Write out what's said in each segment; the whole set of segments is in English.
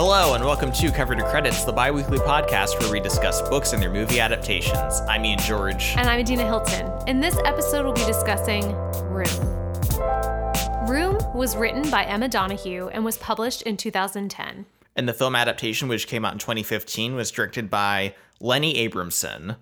Hello, and welcome to Cover to Credits, the bi weekly podcast where we discuss books and their movie adaptations. I'm Ian George. And I'm Adina Hilton. In this episode, we'll be discussing Room. Room was written by Emma Donoghue and was published in 2010. And the film adaptation, which came out in 2015, was directed by Lenny Abrahamson.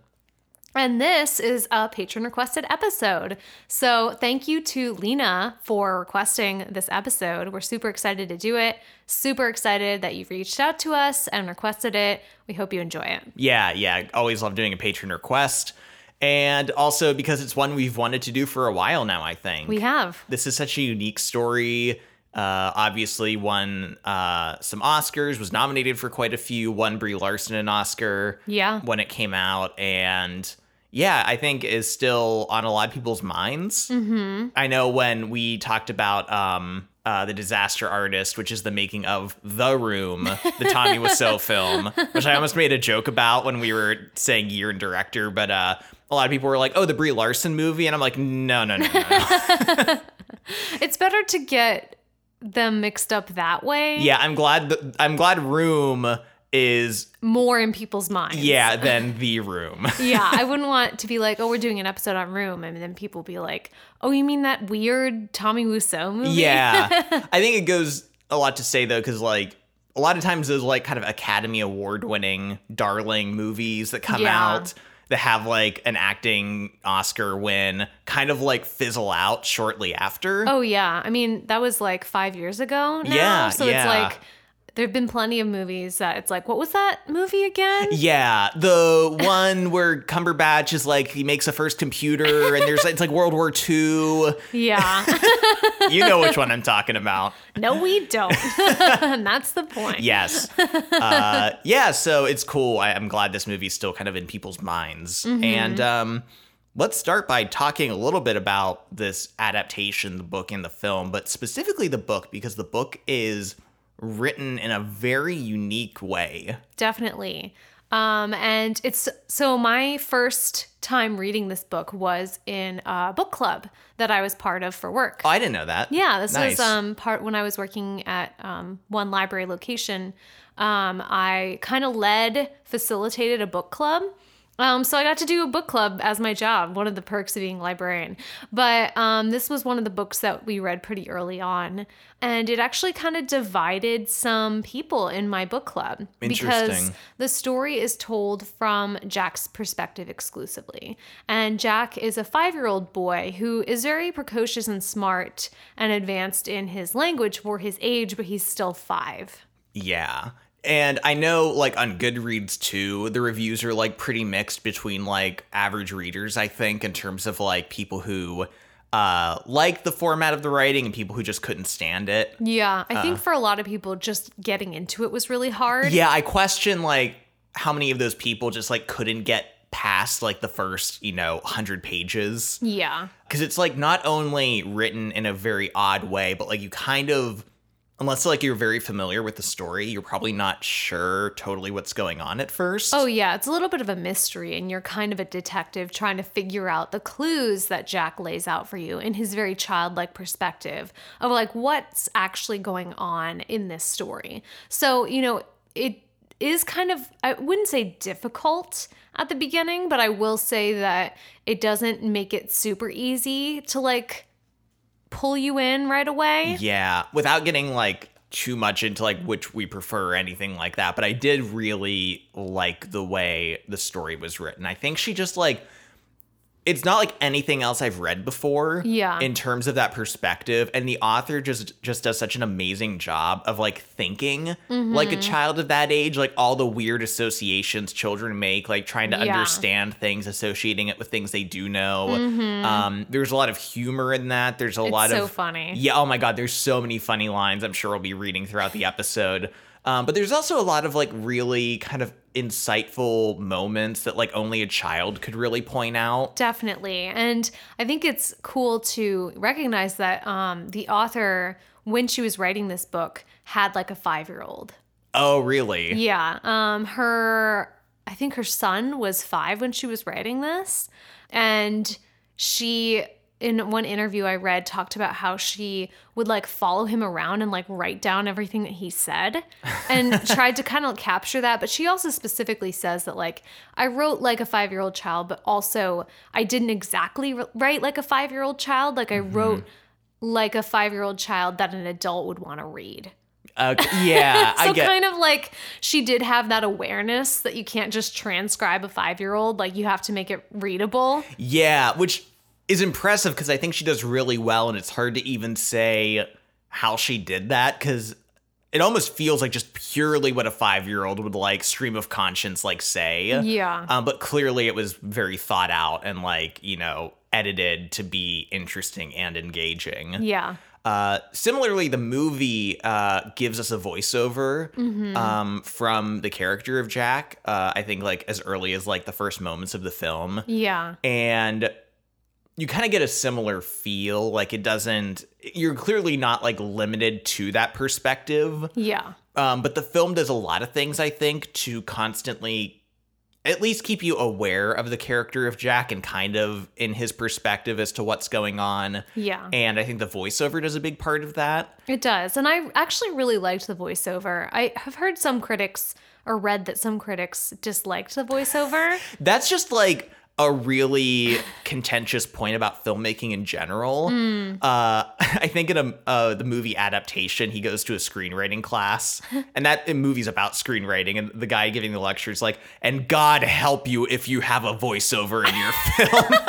And this is a patron requested episode. So thank you to Lena for requesting this episode. We're super excited to do it. Super excited that you've reached out to us and requested it. We hope you enjoy it. Yeah, yeah. Always love doing a patron request. And also because it's one we've wanted to do for a while now, I think. We have. This is such a unique story. Uh, obviously, won uh, some Oscars, was nominated for quite a few, won Brie Larson an Oscar Yeah. when it came out. And yeah, I think is still on a lot of people's minds. Mm-hmm. I know when we talked about um, uh, the Disaster Artist, which is the making of The Room, the Tommy Wiseau film, which I almost made a joke about when we were saying year and director, but uh, a lot of people were like, "Oh, the Brie Larson movie," and I'm like, "No, no, no, no." It's better to get them mixed up that way. yeah, I'm glad. th- I'm glad Room is More in people's minds. yeah than The Room. yeah, I wouldn't want to be like, oh, we're doing an episode on Room, and then people be like, oh, you mean that weird Tommy Wiseau movie? Yeah. I think it goes a lot to say though, because like a lot of times those like kind of Academy Award winning darling movies that come Yeah. out that have like an acting Oscar win kind of like fizzle out shortly after. Oh yeah, I mean that was like five years ago. Now, Yeah, so yeah. it's like there've been plenty of movies that it's like, what was that movie again? Yeah, the one where Cumberbatch is like he makes a first computer and there's it's like World War II. Yeah, You know which one I'm talking about. no, we don't. and that's the point. Yes. Uh, yeah, so it's cool. I, I'm glad this movie's still kind of in people's minds. And um, let's start by talking a little bit about this adaptation, the book and the film, but specifically the book, because the book is written in a very unique way. Definitely. Um, and it's so my first time reading this book was in a book club that I was part of for work. Oh, I didn't know that. Yeah, this Nice. was um, part when I was working at um, one library location. Um, I kind of led, facilitated a book club. Um, so I got to do a book club as my job, one of the perks of being a librarian. But um, this was one of the books that we read pretty early on, and it actually kind of divided some people in my book club because the story is told from Jack's perspective exclusively. And Jack is a five year old boy who is very precocious and smart and advanced in his language for his age, but he's still five. Yeah. And I know, like, on Goodreads too, the reviews are, like, pretty mixed between, like, average readers, I think, in terms of, like, people who uh, like the format of the writing and people who just couldn't stand it. Yeah, I think for a lot of people, just getting into it was really hard. Yeah, I question, like, how many of those people just, like, couldn't get past, like, the first, you know, 100 pages. Yeah. Because it's, like, not only written in a very odd way, but, like, you kind of. Unless like you're very familiar with the story, you're probably not sure totally what's going on at first. Oh, yeah, it's a little bit of a mystery, and you're kind of a detective trying to figure out the clues that Jack lays out for you in his very childlike perspective of like what's actually going on in this story. So, you know, it is kind of, I wouldn't say difficult at the beginning, but I will say that it doesn't make it super easy to like pull you in right away. Yeah, without getting like too much into like which we prefer or anything like that, but I did really like the way the story was written. I think she just like it's not like anything else I've read before. Yeah. In terms of that perspective. And the author just just does such an amazing job of like thinking like Mm-hmm. a child of that age, like all the weird associations children make, like trying to Yeah. understand things, associating it with things they do know. Um, there's a lot of humor in that. There's a Mm-hmm. It's lot so of funny. yeah, oh my god, there's so many funny lines I'm sure we'll be reading throughout the episode. Um, but there's also a lot of like really kind of insightful moments that like only a child could really point out. Definitely. And I think it's cool to recognize that um, the author, when she was writing this book, had like a five year old. Oh, really? Yeah. Um, her, I think her son was five when she was writing this. And she in one interview I read talked about how she would like follow him around and like write down everything that he said and tried to kind of capture that. But she also specifically says that like I wrote like a five year old child, but also I didn't exactly write like a five year old child. Like I mm-hmm. wrote like a five year old child that an adult would want to read. Uh, yeah, so I get. kind of like she did have that awareness that you can't just transcribe a five year old; like you have to make it readable. Yeah, which is impressive because I think she does really well, and it's hard to even say how she did that because it almost feels like just purely what a five year old would like stream of conscience like say. Yeah. Um, but clearly it was very thought out and like you know edited to be interesting and engaging. Yeah. Uh, similarly, the movie uh, gives us a voiceover mm-hmm. um, from the character of Jack. Uh, I think like as early as like the first moments of the film. Yeah, and you kind of get a similar feel. Like it doesn't. You're clearly not like limited to that perspective. Yeah. Um, but the film does a lot of things I think to constantly at least keep you aware of the character of Jack and kind of in his perspective as to what's going on. Yeah. And I think the voiceover does a big part of that. It does. And I actually really liked the voiceover. I have heard some critics or read that some critics disliked the voiceover. That's just like a really contentious point about filmmaking in general. Mm. Uh, I think in a uh, the movie adaptation, he goes to a screenwriting class, and that in movie's about screenwriting, and the guy giving the lecture is like, "And God help you if you have a voiceover in your film."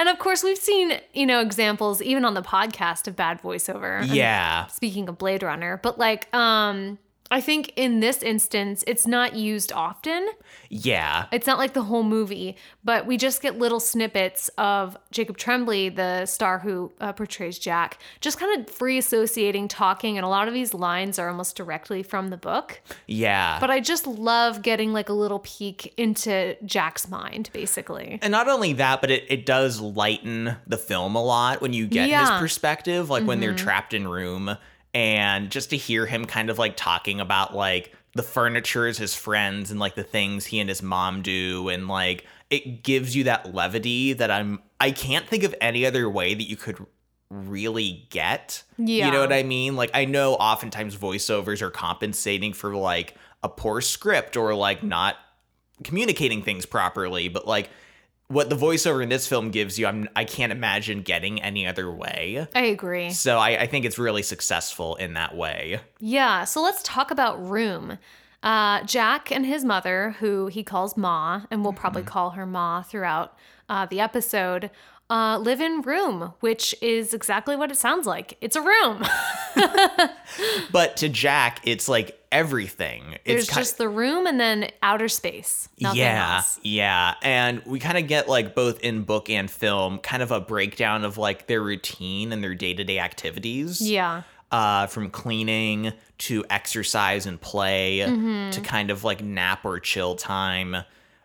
and of course, we've seen, you know, examples even on the podcast of bad voiceover. Yeah. Speaking of Blade Runner, but like, um, I think in this instance, it's not used often. Yeah. It's not like the whole movie, but we just get little snippets of Jacob Tremblay, the star who uh, portrays Jack, just kind of free associating, talking, and a lot of these lines are almost directly from the book. Yeah. But I just love getting like a little peek into Jack's mind, basically. And not only that, but it, it does lighten the film a lot when you get yeah. his perspective, like mm-hmm. when they're mm-hmm. trapped in room and just to hear him kind of like talking about like the furniture is his friends and like the things he and his mom do and like it gives you that levity that I'm I can't think of any other way that you could really get. Yeah. You know what I mean? Like I know oftentimes voiceovers are compensating for like a poor script or like not communicating things properly, but like what the voiceover in this film gives you, I'm I can't imagine getting any other way. I agree. So I, I think it's really successful in that way. Yeah. So let's talk about Room. Uh, Jack and his mother, who he calls Ma, and we'll probably mm-hmm. call her Ma throughout uh, the episode, uh, live in room, which is exactly what it sounds like. It's a room. but to Jack, it's like everything. There's it's just the room and then outer space. yeah, else. yeah, and we kind of get like both in book and film, kind of a breakdown of like their routine and their day to day activities. Yeah. Uh, from cleaning to exercise and play mm-hmm. to kind of like nap or chill time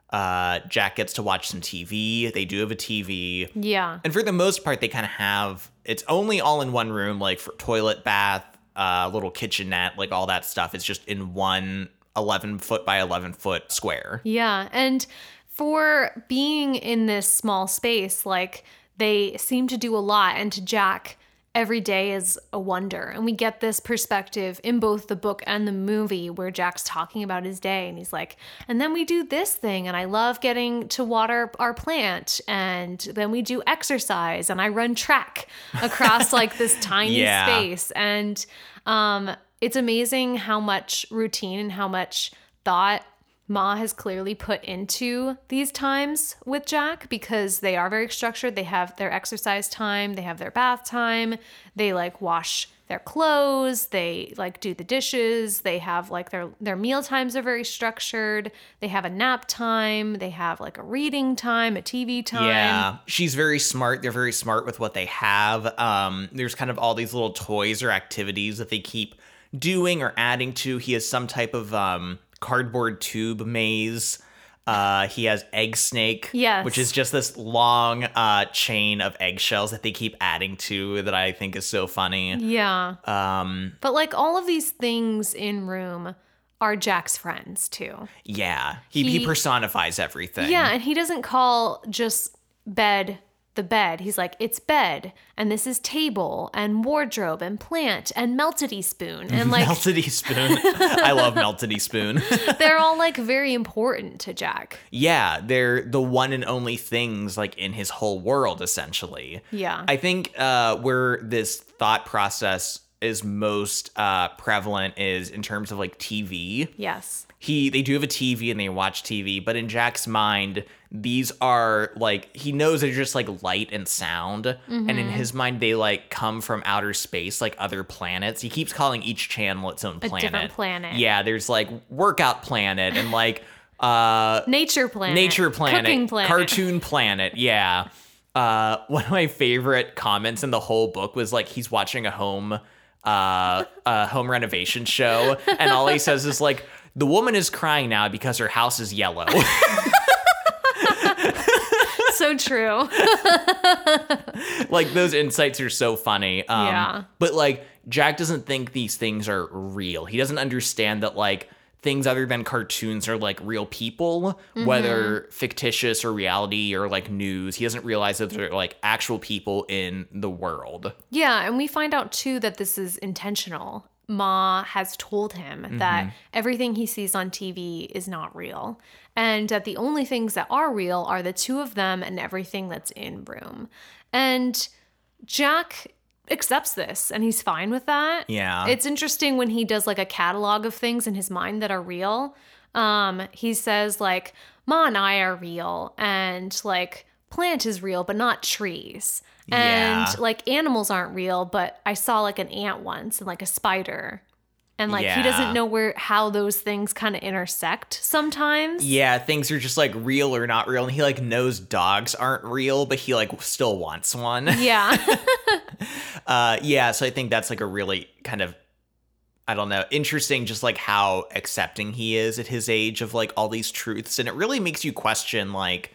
uh, Jack gets to watch some TV. They do have a TV. Yeah. And for the most part, they kind of have it's only all in one room, like for toilet, bath, uh, little kitchenette, like all that stuff. It's just in one 11 foot by 11 foot square. Yeah. And for being in this small space, like they seem to do a lot. And to Jack, every day is a wonder. And we get this perspective in both the book and the movie where Jack's talking about his day and he's like, and then we do this thing and I love getting to water our plant and then we do exercise and I run track across like this tiny yeah. space. And um, it's amazing how much routine and how much thought Ma has clearly put into these times with Jack because they are very structured. They have their exercise time, they have their bath time, they like wash their clothes, they like do the dishes, they have like their their meal times are very structured. They have a nap time, they have like a reading time, a TV time. Yeah. She's very smart. They're very smart with what they have. Um there's kind of all these little toys or activities that they keep doing or adding to. He has some type of um cardboard tube maze. Uh, he has egg snake, yes. which is just this long uh, chain of eggshells that they keep adding to that I think is so funny. Yeah. Um, but like all of these things in room are Jack's friends too. Yeah, he, he, he personifies everything. Yeah, and he doesn't call just bed the bed. He's like, it's bed, and this is table, and wardrobe, and plant, and meltedy spoon. And like, Meltedy spoon. I love Meltedy spoon. they're all like very important to Jack. yeah, they're the one and only things like in his whole world, essentially. Yeah. I think uh, where this thought process is most uh, prevalent is in terms of like TV. yes. He they do have a TV and they watch TV, but in Jack's mind, these are like he knows they're just like light and sound, and in his mind they like come from outer space, like other planets. He keeps calling each channel its own planet. different planet. Yeah, there's like workout planet and like uh Nature planet. nature planet, Cooking planet. cartoon planet. Yeah. Uh, one of my favorite comments in the whole book was like he's watching a home uh, a home renovation show, and all he says is like, "The woman is crying now because her house is yellow." so true. like those insights are so funny. Um, Yeah. But like Jack doesn't think these things are real. He doesn't understand that like things other than cartoons are like real people, whether fictitious or reality or like news. He doesn't realize that they're like actual people in the world. Yeah, and we find out too that this is intentional. Ma has told him that everything he sees on TV is not real, and that the only things that are real are the two of them and everything that's in room. And Jack accepts this and he's fine with that. Yeah. It's interesting when he does like a catalog of things in his mind that are real. Um, he says like Ma and I are real and like plant is real but not trees. And Yeah. like animals aren't real, but I saw like an ant once and like a spider. And like he doesn't know where how those things kind of intersect sometimes. Yeah, things are just like real or not real, and he like knows dogs aren't real, but he like still wants one. Yeah. Uh, yeah, so I think that's like a really kind of, I don't know, interesting, just like how accepting he is at his age of like all these truths. And it really makes you question, like,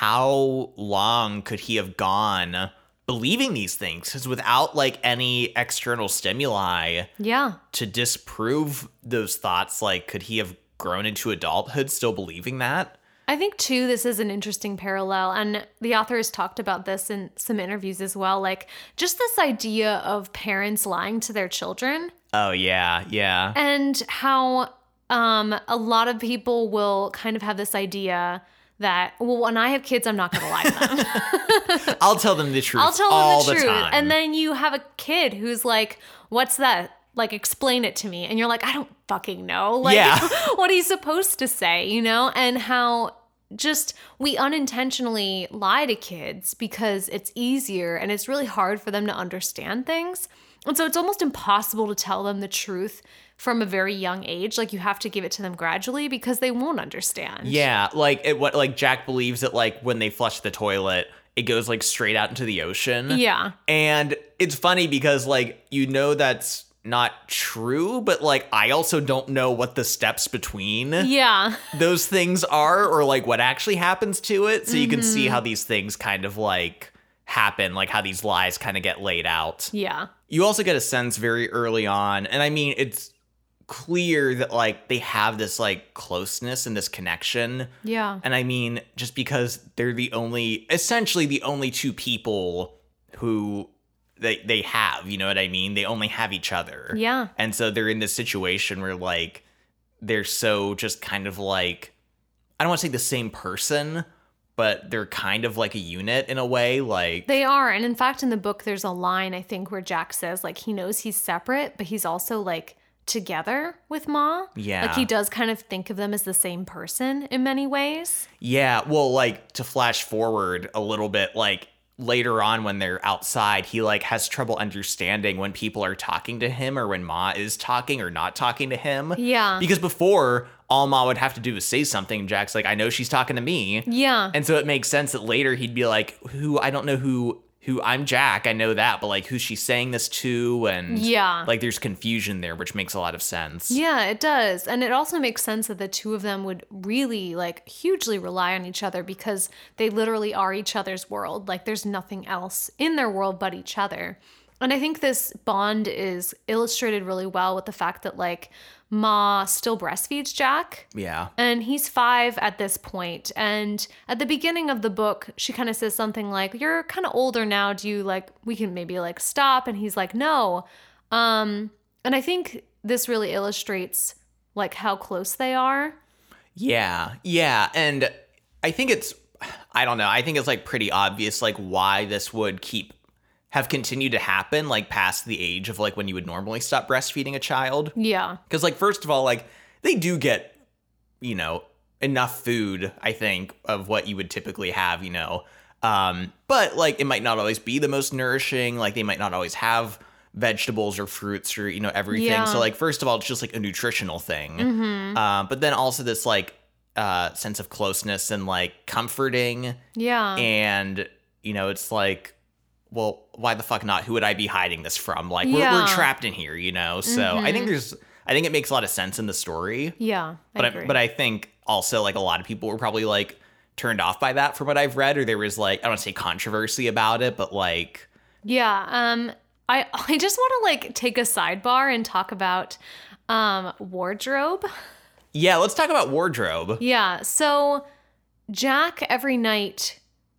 how long could he have gone believing these things? Because without like any external stimuli yeah. to disprove those thoughts, like, could he have grown into adulthood still believing that? I think too this is an interesting parallel and the author has talked about this in some interviews as well like just this idea of parents lying to their children Oh, yeah, yeah. and how um a lot of people will kind of have this idea that well when I have kids I'm not going to lie to them. I'll tell them the truth. I'll tell all them the, truth. time. And then you have a kid who's like, "What's that?" Like, explain it to me. And you're like, "I don't fucking know." Like, Yeah. what are you supposed to say? You know? And how just we unintentionally lie to kids because it's easier and it's really hard for them to understand things. And so it's almost impossible to tell them the truth from a very young age. Like you have to give it to them gradually because they won't understand. Yeah, like it what like Jack believes that like when they flush the toilet, it goes like straight out into the ocean. Yeah. And it's funny because like you know that's not true, but like I also don't know what the steps between Yeah. those things are or like what actually happens to it. So you can Mm-hmm. see how these things kind of like happen, like how these lies kind of get laid out. Yeah. You also get a sense very early on, and I mean, it's clear that like they have this like closeness and this connection. Yeah. And I mean, just because they're the only, essentially the only two people who they they have, you know what I mean? They only have each other. Yeah. And so they're in this situation where like they're so just kind of like I don't want to say the same person, but they're kind of like a unit in a way. Like They are. And in fact, in the book, there's a line, I think, where Jack says, like, he knows he's separate, but he's also, like, together with Ma. Yeah. Like, he does kind of think of them as the same person in many ways. Yeah, well, like to flash forward a little bit, like later on when they're outside, he like has trouble understanding when people are talking to him or when Ma is talking or not talking to him. Yeah. Because before, all Ma would have to do is say something. and Jack's like, I know she's talking to me. Yeah. And so it makes sense that later he'd be like, Who I don't know who who I'm Jack, I know that, but like who's she saying this to? And Yeah. like there's confusion there, which makes a lot of sense. Yeah, it does. And it also makes sense that the two of them would really, like, hugely rely on each other because they literally are each other's world. Like, there's nothing else in their world but each other. And I think this bond is illustrated really well with the fact that like Ma still breastfeeds Jack. Yeah. And he's five at this point. And at the beginning of the book, she kind of says something like, You're kind of older now. Do you like, we can maybe like stop? And he's like, No. Um, and I think this really illustrates like how close they are. Yeah. Yeah. And I think it's, I don't know. I think it's like pretty obvious, like why this would keep have continued to happen like past the age of like when you would normally stop breastfeeding a child. Yeah. Because like first of all, like they do get, you know, enough food, I think, of what you would typically have, you know. Um, but like it might not always be the most nourishing, like they might not always have vegetables or fruits or you know everything. Yeah. So like first of all, it's just like a nutritional thing. Um, but then also this like uh sense of closeness and like comforting Yeah. and you know it's like well why the fuck not who would i be hiding this from like we're, Yeah. Mm-hmm. we're trapped in here you know so i think there's i think it makes a lot of sense in the story yeah. I but. I, but i think also like a lot of people were probably like turned off by that from what i've read or there was like i don't want to say controversy about it but like Yeah, um I I just want to like take a sidebar and talk about um wardrobe. yeah let's talk about wardrobe Yeah, so Jack every night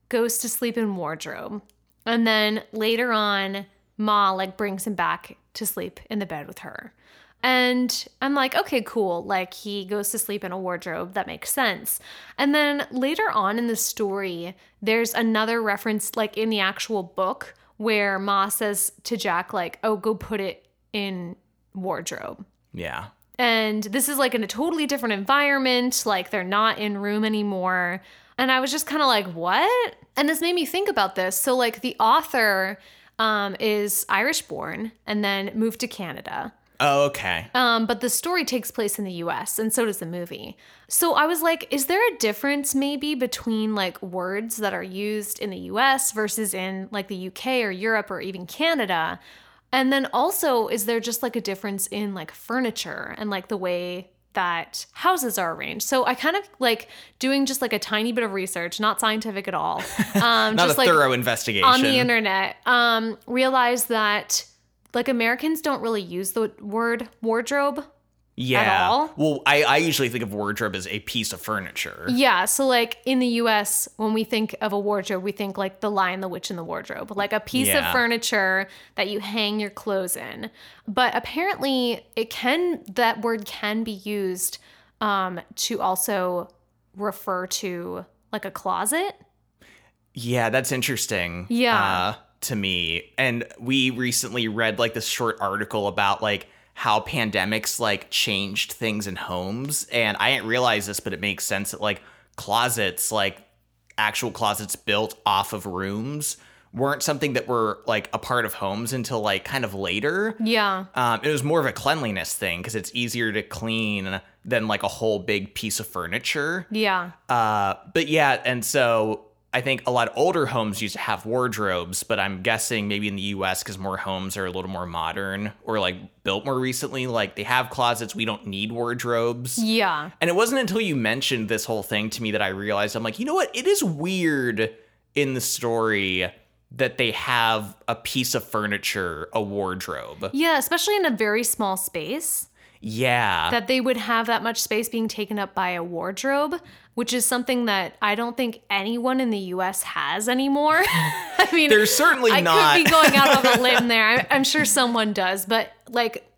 goes to sleep in wardrobe. And then later on Ma like brings him back to sleep in the bed with her. And I'm like, okay, cool. Like he goes to sleep in a wardrobe. That makes sense. And then later on in the story, there's another reference, like in the actual book, where Ma says to Jack, like, oh, go put it in wardrobe. yeah And this is like in a totally different environment. Like they're not in room anymore. And I was just kind of like, what? And this made me think about this. So, like, the author um, is Irish born and then moved to Canada. oh okay Um, but the story takes place in the US, and so does the movie. So I was like, is there a difference maybe between like words that are used in the US versus in like the UK or Europe or even Canada? And then also, is there just like a difference in like furniture and like the way that houses are arranged? So I kind of like doing just like a tiny bit of research, not scientific at all. Um, not just a like thorough investigation on the internet um realized that like americans don't really use the word wardrobe yeah well I, I usually think of wardrobe as a piece of furniture yeah so like in the us when we think of a wardrobe we think like the lion the witch and the wardrobe like a piece Yeah. of furniture that you hang your clothes in but apparently it can that word can be used um to also refer to like a closet Yeah, that's interesting. Yeah. Uh, to me, and we recently read like this short article about like how pandemics like changed things in homes, and I didn't realize this, but it makes sense that like closets, like actual closets built off of rooms, weren't something that were like a part of homes until like kind of later. yeah Um, it was more of a cleanliness thing because it's easier to clean than like a whole big piece of furniture. yeah Uh, but yeah, and so I think a lot of older homes used to have wardrobes, but I'm guessing maybe in the US, because more homes are a little more modern or like built more recently, like they have closets. We don't need wardrobes. yeah And it wasn't until you mentioned this whole thing to me that I realized I'm like, you know what? It is weird in the story that they have a piece of furniture, a wardrobe. Yeah, especially in a very small space, Yeah. that they would have that much space being taken up by a wardrobe, which is something that I don't think anyone in the US has anymore. I mean, There's certainly I not. could be going out on a limb there. I, I'm sure someone does, but like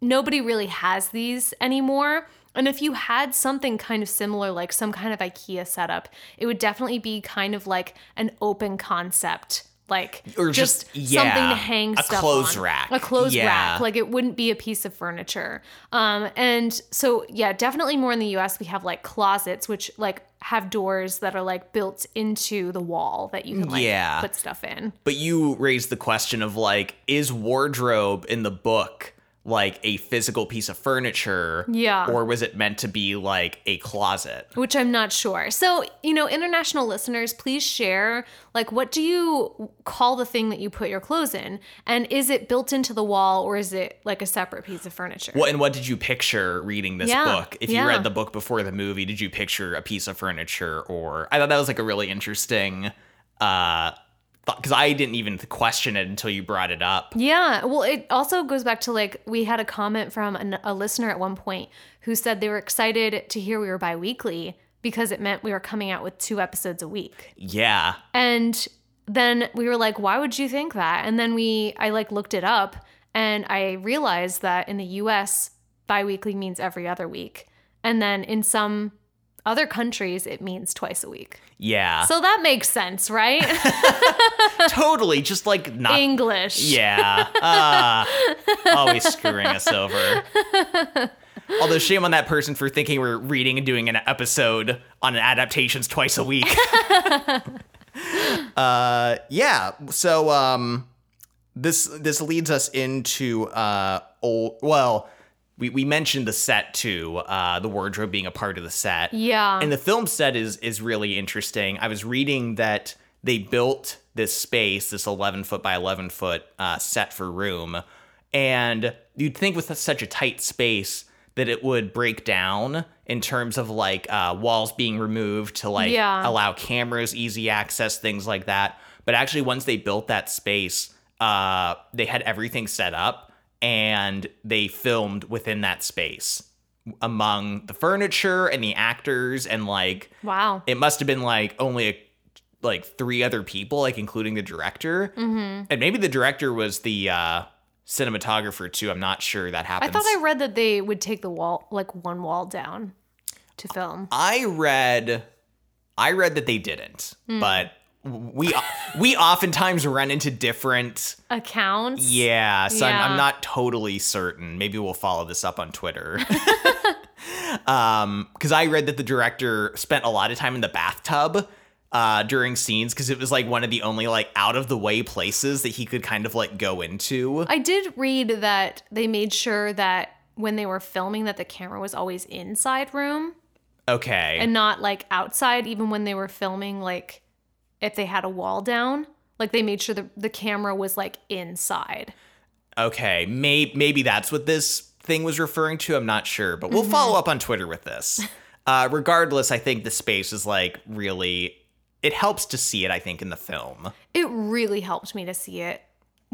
nobody really has these anymore. And if you had something kind of similar, like some kind of IKEA setup, it would definitely be kind of like an open concept, like Or just, just- yeah, something to hang a stuff clothes on. rack. a clothes Yeah. rack. Like it wouldn't be a piece of furniture. Um, and so yeah, definitely more in the U.S. We have like closets, which like have doors that are like built into the wall that you can like Yeah. put stuff in. But you raised the question of like, is wardrobe in the book like a physical piece of furniture? Yeah. Or was it meant to be like a closet? which I'm not sure. So, you know, international listeners, please share like what do you call the thing that you put your clothes in? And is it built into the wall or is it like a separate piece of furniture? What and what did you picture reading this Yeah, book? If you read the book before the movie, did you picture a piece of furniture or I thought that was like a really interesting uh because I didn't even question it until you brought it up. Yeah. Well, it also goes back to like we had a comment from an, a listener at one point who said they were excited to hear we were bi weekly because it meant we were coming out with two episodes a week. Yeah. And then we were like, why would you think that? And then we, I like looked it up and I realized that in the US, bi weekly means every other week. And then in some other countries, it means twice a week. Yeah. So that makes sense, right? totally. Just like not. English. Yeah. Uh, always screwing us over. Although shame on that person for thinking we're reading and doing an episode on adaptations twice a week. uh, yeah. So um, this this leads us into uh, old. Well, we we mentioned the set too. Uh, the wardrobe being a part of the set. Yeah. And the film set is is really interesting. I was reading that they built this space, this 11 foot by 11 foot uh, set for room, and you'd think with such a tight space that it would break down in terms of like uh, walls being removed to like Yeah. allow cameras easy access, things like that. But actually, once they built that space, uh, they had everything set up and they filmed within that space among the furniture and the actors and like wow. it must have been like only a, like three other people like including the director mm-hmm. and maybe the director was the uh cinematographer too i'm not sure that happened. I thought I read that they would take the wall, like one wall down to film. I read i read that they didn't Hmm. but we we oftentimes run into different Accounts. yeah so I'm, I'm not totally certain. Maybe we'll follow this up on twitter. Um because i read that the director spent a lot of time in the bathtub uh during scenes because it was like one of the only like out of the way places that he could kind of like go into. I did read that they made sure that when they were filming that the camera was always inside room okay. and not like outside even when they were filming like if they had a wall down like they made sure the, the camera was like inside Okay, may- maybe that's what this thing was referring to. I'm not sure, but we'll follow up on Twitter with this. Uh, regardless, I think the space is like really. It helps to see it, I think, in the film. it really helped me to see it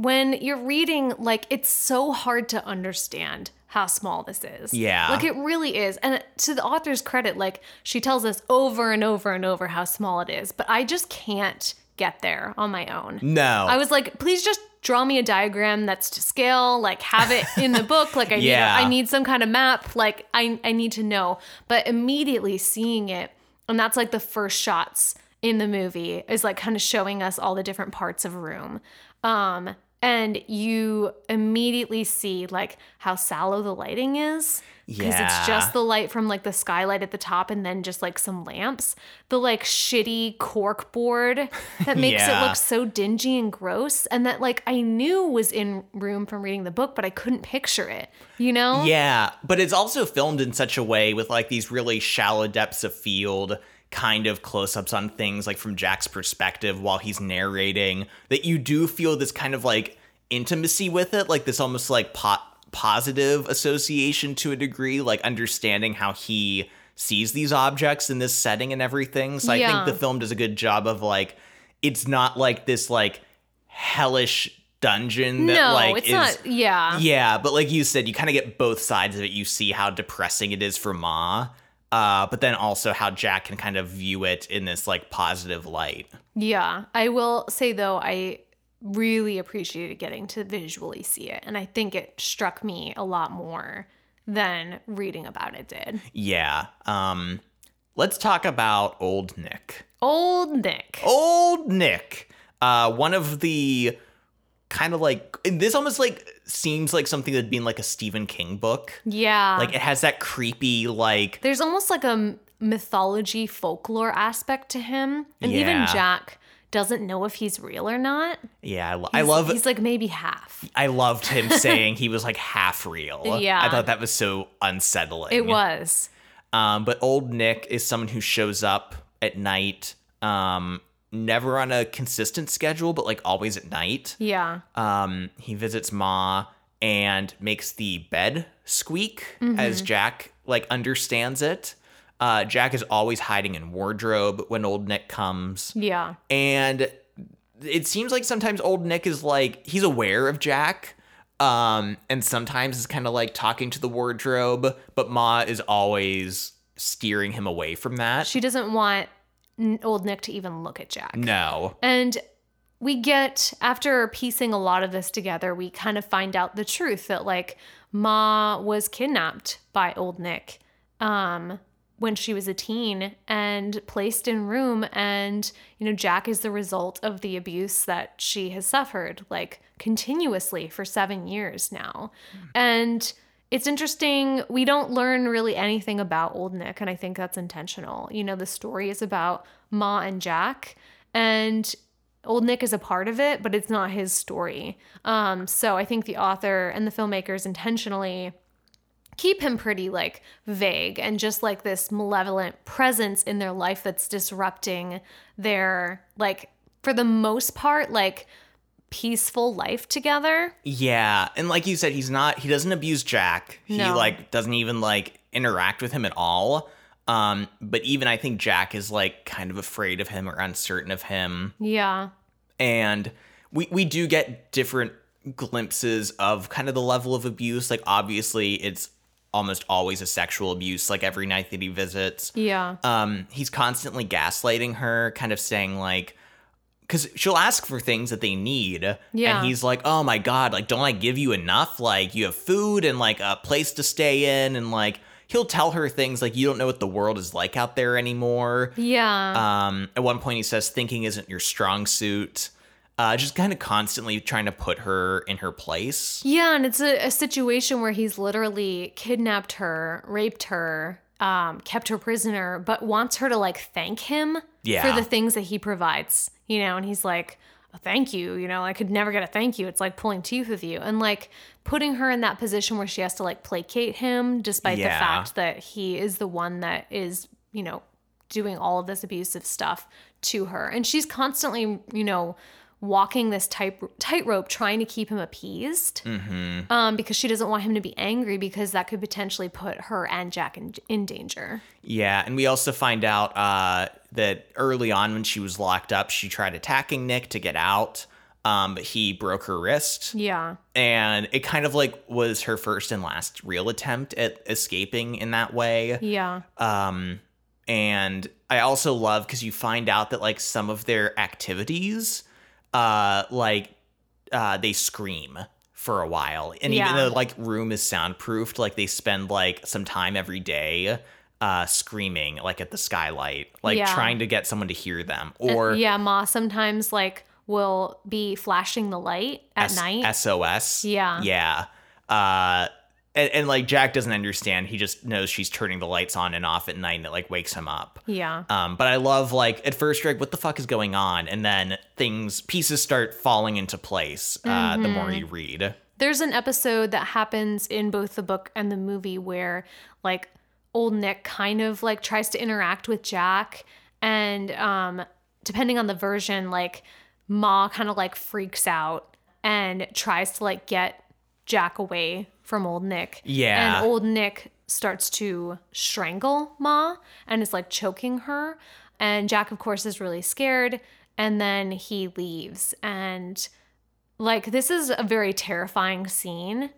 when you're reading like it's so hard to understand how small this is Yeah. like it really is and to the author's credit like she tells us over and over and over how small it is but i just can't get there on my own No. I was like, please just draw me a diagram that's to scale, like have it in the book. Like I Yeah. need I need some kind of map. Like I I need to know. But immediately seeing it, and that's like the first shots in the movie is like kind of showing us all the different parts of a room. Um and you immediately see like how sallow the lighting is because Yeah. it's just the light from like the skylight at the top and then just like some lamps. The like shitty cork board that makes it look so dingy and gross and that like i knew was in room from reading the book but i couldn't picture it you know? Yeah, but it's also filmed in such a way with like these really shallow depths of field kind of close-ups on things like from Jack's perspective while he's narrating that you do feel this kind of like intimacy with it, like this almost like po- positive association to a degree, like understanding how he sees these objects in this setting and everything. So I think the film does a good job of like it's not like this like hellish dungeon that no like it's is not yeah yeah, but like you said, you kind of get both sides of it. You see how depressing it is for Ma, uh, but then also how Jack can kind of view it in this like positive light. Yeah, I will say though, I really appreciated getting to visually see it, and I think it struck me a lot more than reading about it did. Yeah. Um, let's talk about old Nick. Old Nick. Old Nick. Uh, one of the kind of like this almost like seems like something that'd be in like a Stephen King book. Yeah. Like it has that creepy like There's almost like a mythology folklore aspect to him, and even Jack doesn't know if he's real or not. yeah. I, lo- I love He's like maybe half. I loved him saying he was like half real. Yeah. I thought that was so unsettling. It was. Um, but old Nick is someone who shows up at night, um, never on a consistent schedule, but like always at night. Yeah. Um, he visits Ma and makes the bed squeak as Jack like understands it. Uh, Jack is always hiding in wardrobe when old Nick comes. Yeah. And it seems like sometimes old Nick is like he's aware of Jack. Um, and sometimes is kind of like talking to the wardrobe, but Ma is always steering him away from that. She doesn't want old Nick to even look at Jack. no. And we get, after piecing a lot of this together, we kind of find out the truth that, like, Ma was kidnapped by old Nick um, when she was a teen and placed in room. And, you know, Jack is the result of the abuse that she has suffered, like, continuously for seven years now. And, it's interesting. We don't learn really anything about Old Nick, and I think that's intentional. You know, the story is about Ma and Jack, and Old Nick is a part of it, but it's not his story. Um, so I think the author and the filmmakers intentionally keep him pretty like vague and just like this malevolent presence in their life that's disrupting their like for the most part like peaceful life together. Yeah, and like you said, he's not. He doesn't abuse Jack. No. He like doesn't even like interact with him at all. Um, but even I think Jack is like kind of afraid of him or uncertain of him. Yeah. and we we do get different glimpses of kind of the level of abuse like obviously it's almost always a sexual abuse like every night that he visits Yeah. um he's constantly gaslighting her kind of saying like because she'll ask for things that they need Yeah. and he's like oh my god like don't i give you enough like you have food and like a place to stay in and like he'll tell her things like you don't know what the world is like out there anymore Yeah. um, at one point, he says, "Thinking isn't your strong suit." Uh, just kind of constantly trying to put her in her place. Yeah, and it's a, a situation where he's literally kidnapped her, raped her, um, kept her prisoner, but wants her to like thank him Yeah. for the things that he provides, you know, and he's like, "Oh, thank you, you know, I could never get a thank you. It's like pulling teeth with you. And like putting her in that position where she has to like placate him despite the fact that he is the one that is, you know, doing all of this abusive stuff to her. And she's constantly, you know, walking this tight tightrope trying to keep him appeased um, because she doesn't want him to be angry because that could potentially put her and Jack in, in danger. Yeah, and we also find out uh, that early on when she was locked up, she tried attacking Nick to get out, um, but he broke her wrist, Yeah. and it kind of like was her first and last real attempt at escaping in that way. Yeah. Um, and I also love because you find out that like some of their activities, uh, like uh, they scream for a while, and even Yeah. though like room is soundproofed, like they spend like some time every day, uh, screaming like at the skylight, like Yeah. trying to get someone to hear them, or yeah, Ma sometimes like will be flashing the light at S- night. SOS. Yeah. Yeah. Uh, and, and like Jack doesn't understand. He just knows she's turning the lights on and off at night, and it like wakes him up. yeah. Um, but I love like at first you're like, what the fuck is going on? And then things pieces start falling into place uh, the more Mm-hmm. you read. There's an episode that happens in both the book and the movie where like old Nick kind of like tries to interact with Jack and um depending on the version like Ma kind of like freaks out and tries to like get Jack away from old Nick. Yeah. And old Nick starts to strangle Ma and is like choking her and Jack of course is really scared and then he leaves and like this is a very terrifying scene.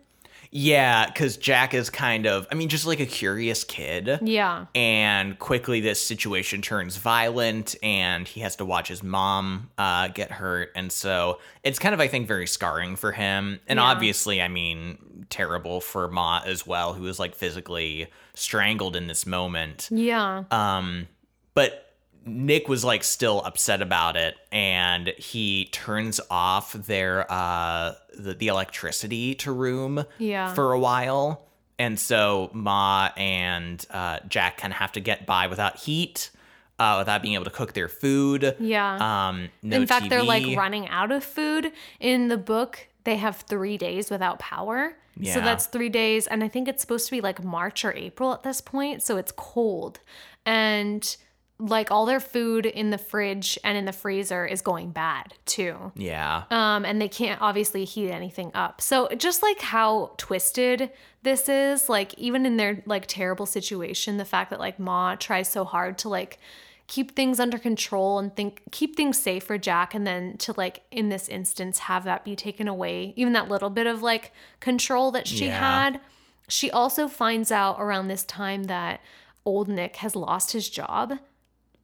Yeah, because Jack is kind of, I mean, just like a curious kid. Yeah. And quickly, this situation turns violent, and he has to watch his mom uh, get hurt. And so it's kind of, I think, very scarring for him. And Yeah. obviously, I mean, terrible for Ma as well, who is like physically strangled in this moment. Yeah. Um, but Nick was like still upset about it, and he turns off their uh the, the electricity to room Yeah. for a while, and so Ma and uh, Jack kind of have to get by without heat, uh, without being able to cook their food. Yeah. Um, no In fact, they're like running out of food. In the book, they have three days without power. Yeah. So that's three days. And I think it's supposed to be like March or April at this point. So it's cold. And like all their food in the fridge and in the freezer is going bad too. Yeah. Um, and they can't obviously heat anything up. So just like how twisted this is, like even in their like terrible situation, the fact that like Ma tries so hard to like keep things under control and think keep things safe for Jack and then to like in this instance have that be taken away even that little bit of like control that she Yeah. had she also finds out around this time that old Nick has lost his job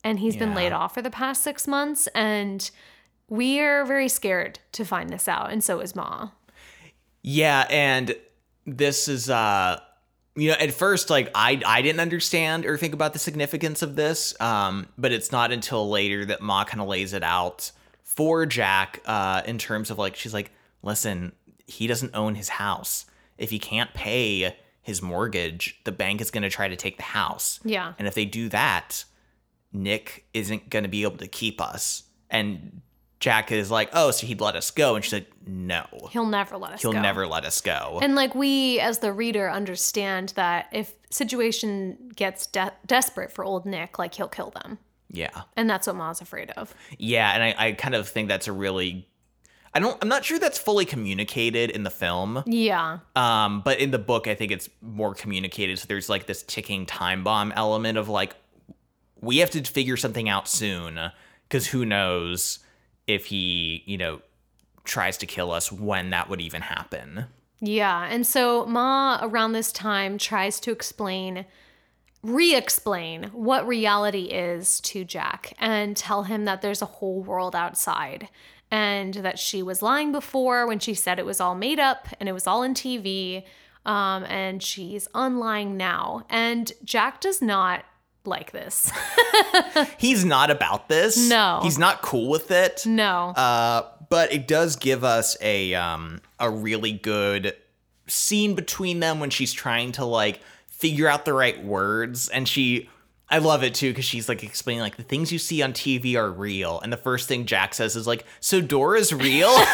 and he's been laid off for the past 6 months and we're very scared to find this out and so is Ma Yeah, and this is uh you know, at first like I I didn't understand or think about the significance of this. Um, but it's not until later that Ma kind of lays it out for Jack uh in terms of like she's like, "Listen, he doesn't own his house. If he can't pay his mortgage, the bank is going to try to take the house. yeah And if they do that, Nick isn't going to be able to keep us." And Jack is like, "Oh, so he'd let us go." And she's like, "No. he'll never let us He'll go never let us go." And like we as the reader understand that if situation gets de- desperate for old Nick, like he'll kill them. yeah. And that's what Ma's afraid of. Yeah, and I, I kind of think that's a really I don't I'm not sure that's fully communicated in the film. Yeah. Um, but in the book I think it's more communicated. So there's like this ticking time bomb element of like we have to figure something out soon because who knows if he, you know, tries to kill us when that would even happen. Yeah. And so Ma around this time tries to explain re-explain what reality is to Jack and tell him that there's a whole world outside and that she was lying before when she said it was all made up and it was all in TV um, and she's unlying now and Jack does not like this. He's not about this. No. He's not cool with it. no. Uh, but it does give us a um a really good scene between them when she's trying to like figure out the right words. And she I love it too because she's like explaining like the things you see on TV are real. And the first thing Jack says is like so Dora's real?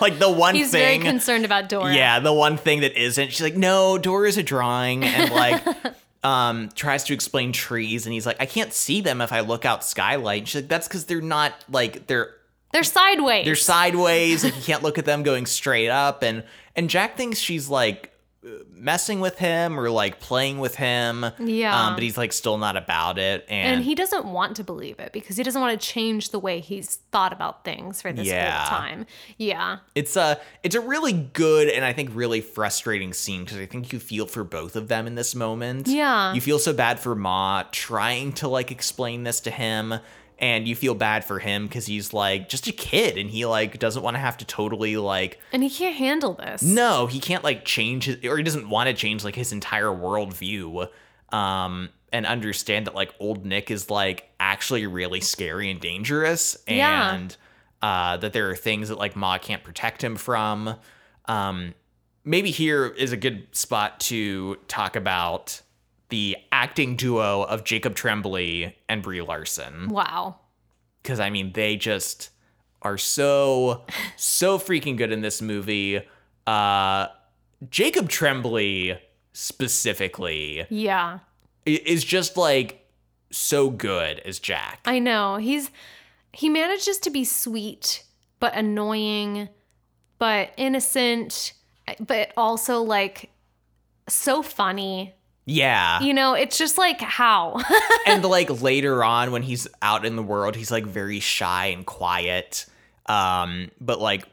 Like the one he's thing very concerned about Dora. Yeah the one thing that isn't. She's like no Dora's a drawing. And like um tries to explain trees and he's like I can't see them if I look out skylight. And she's like that's because they're not like they're they're sideways. They're sideways like you can't look at them going straight up and and jack thinks she's like messing with him or like playing with him Yeah. um, but he's like still not about it and, And he doesn't want to believe it because he doesn't want to change the way he's thought about things for this Yeah. whole time. Yeah. it's a it's a really good and i think really frustrating scene because i think you feel for both of them in this moment Yeah. you feel so bad for ma trying to like explain this to him and you feel bad for him because he's like just a kid and he like doesn't want to have to totally like And he can't handle this. No, he can't like change his, or he doesn't want to change like his entire worldview. Um, and understand that like old Nick is like actually really scary and dangerous, Yeah. and uh, that there are things that like Ma can't protect him from. Um, maybe here is a good spot to talk about the acting duo of Jacob Tremblay and Brie Larson Wow. because I mean they just are so so freaking good in this movie. Uh, Jacob Tremblay specifically Yeah. is just like so good as Jack. I know. He's he manages to be sweet but annoying but innocent but also like so funny. Yeah, You know, it's just like how. and like later on when he's out in the world, he's like very shy and quiet. Um, but like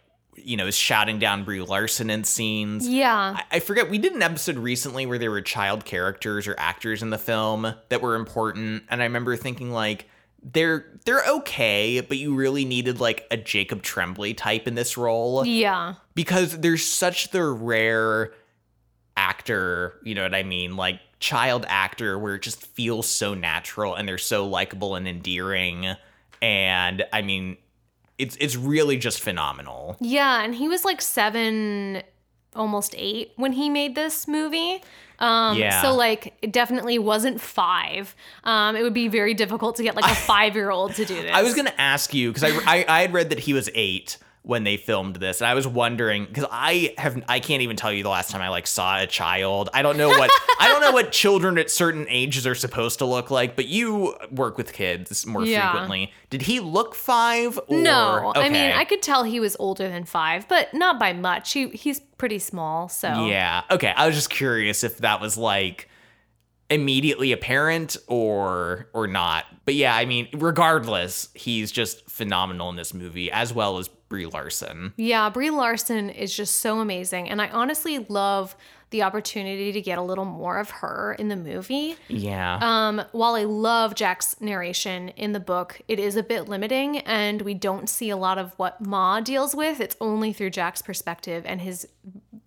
you know is shouting down Brie Larson in scenes. yeah. I- I forget we did an episode recently where there were child characters or actors in the film that were important and I remember thinking like they're they're okay but you really needed like a Jacob Tremblay type in this role Yeah. because there's such the rare actor, you know what I mean, like child actor where it just feels so natural and they're so likable and endearing and I mean it's it's really just phenomenal. Yeah, and he was like seven, almost eight when he made this movie. Um, Yeah. So like, it definitely wasn't five. Um, it would be very difficult to get like a five year old to do this. I was gonna ask you because I, I I had read that he was eight when they filmed this, and I was wondering because I have I can't even tell you the last time I like saw a child. I don't know what I don't know what children at certain ages are supposed to look like, but you work with kids more Yeah. frequently. Did he look five? Or, No, I mean I could tell he was older than five, but not by much. He he's pretty small, so Yeah. Okay. I was just curious if that was like immediately apparent or or not. But yeah, I mean, regardless, he's just phenomenal in this movie as well as Brie Larson. Yeah, Brie Larson is just so amazing. And I honestly love the opportunity to get a little more of her in the movie. Yeah. Um, while I love Jack's narration in the book, it is a bit limiting and we don't see a lot of what Ma deals with. It's only through Jack's perspective and his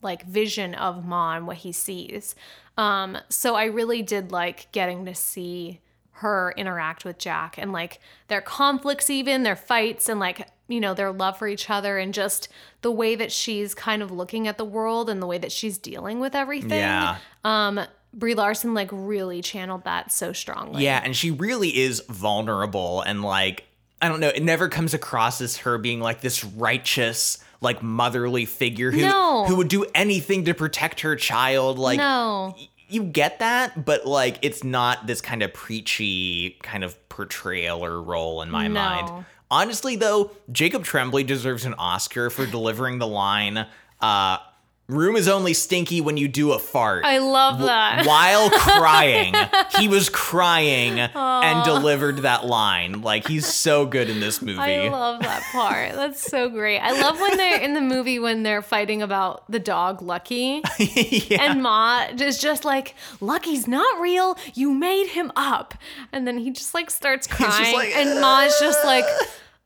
like vision of Ma and what he sees. Um, so I really did like getting to see her interact with Jack and like their conflicts, even their fights, and like, you know, their love for each other, and just the way that she's kind of looking at the world and the way that she's dealing with everything. Yeah. Um, Brie Larson like really channeled that so strongly. Yeah, and she really is vulnerable and like I don't know, it never comes across as her being like this righteous, like motherly figure who No. who would do anything to protect her child. Like no. You get that, but like it's not this kind of preachy kind of portrayal or role in my No. mind. Honestly though, Jacob Tremblay deserves an Oscar for delivering the line uh Room is only stinky when you do a fart I love that. while crying. he was crying and delivered that line. Like he's so good in this movie. I love that part. That's so great. I love when they're in the movie when they're fighting about the dog Lucky. yeah. And Ma is just like, Lucky's not real. You made him up. And then he just like starts crying. like, and Ma's just like,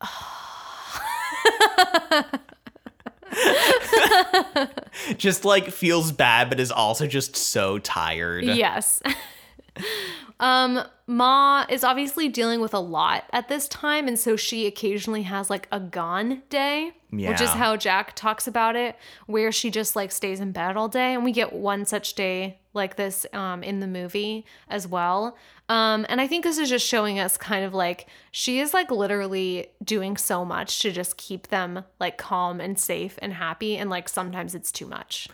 just like feels bad, but is also just so tired. yes. um, Ma is obviously dealing with a lot at this time. And so she occasionally has like a gone day, which is how Jack talks about it, where she just like stays in bed all day. And we get one such day like this um, in the movie as well. Um, and I think this is just showing us kind of like she is like literally doing so much to just keep them like calm and safe and happy. And like sometimes it's too much.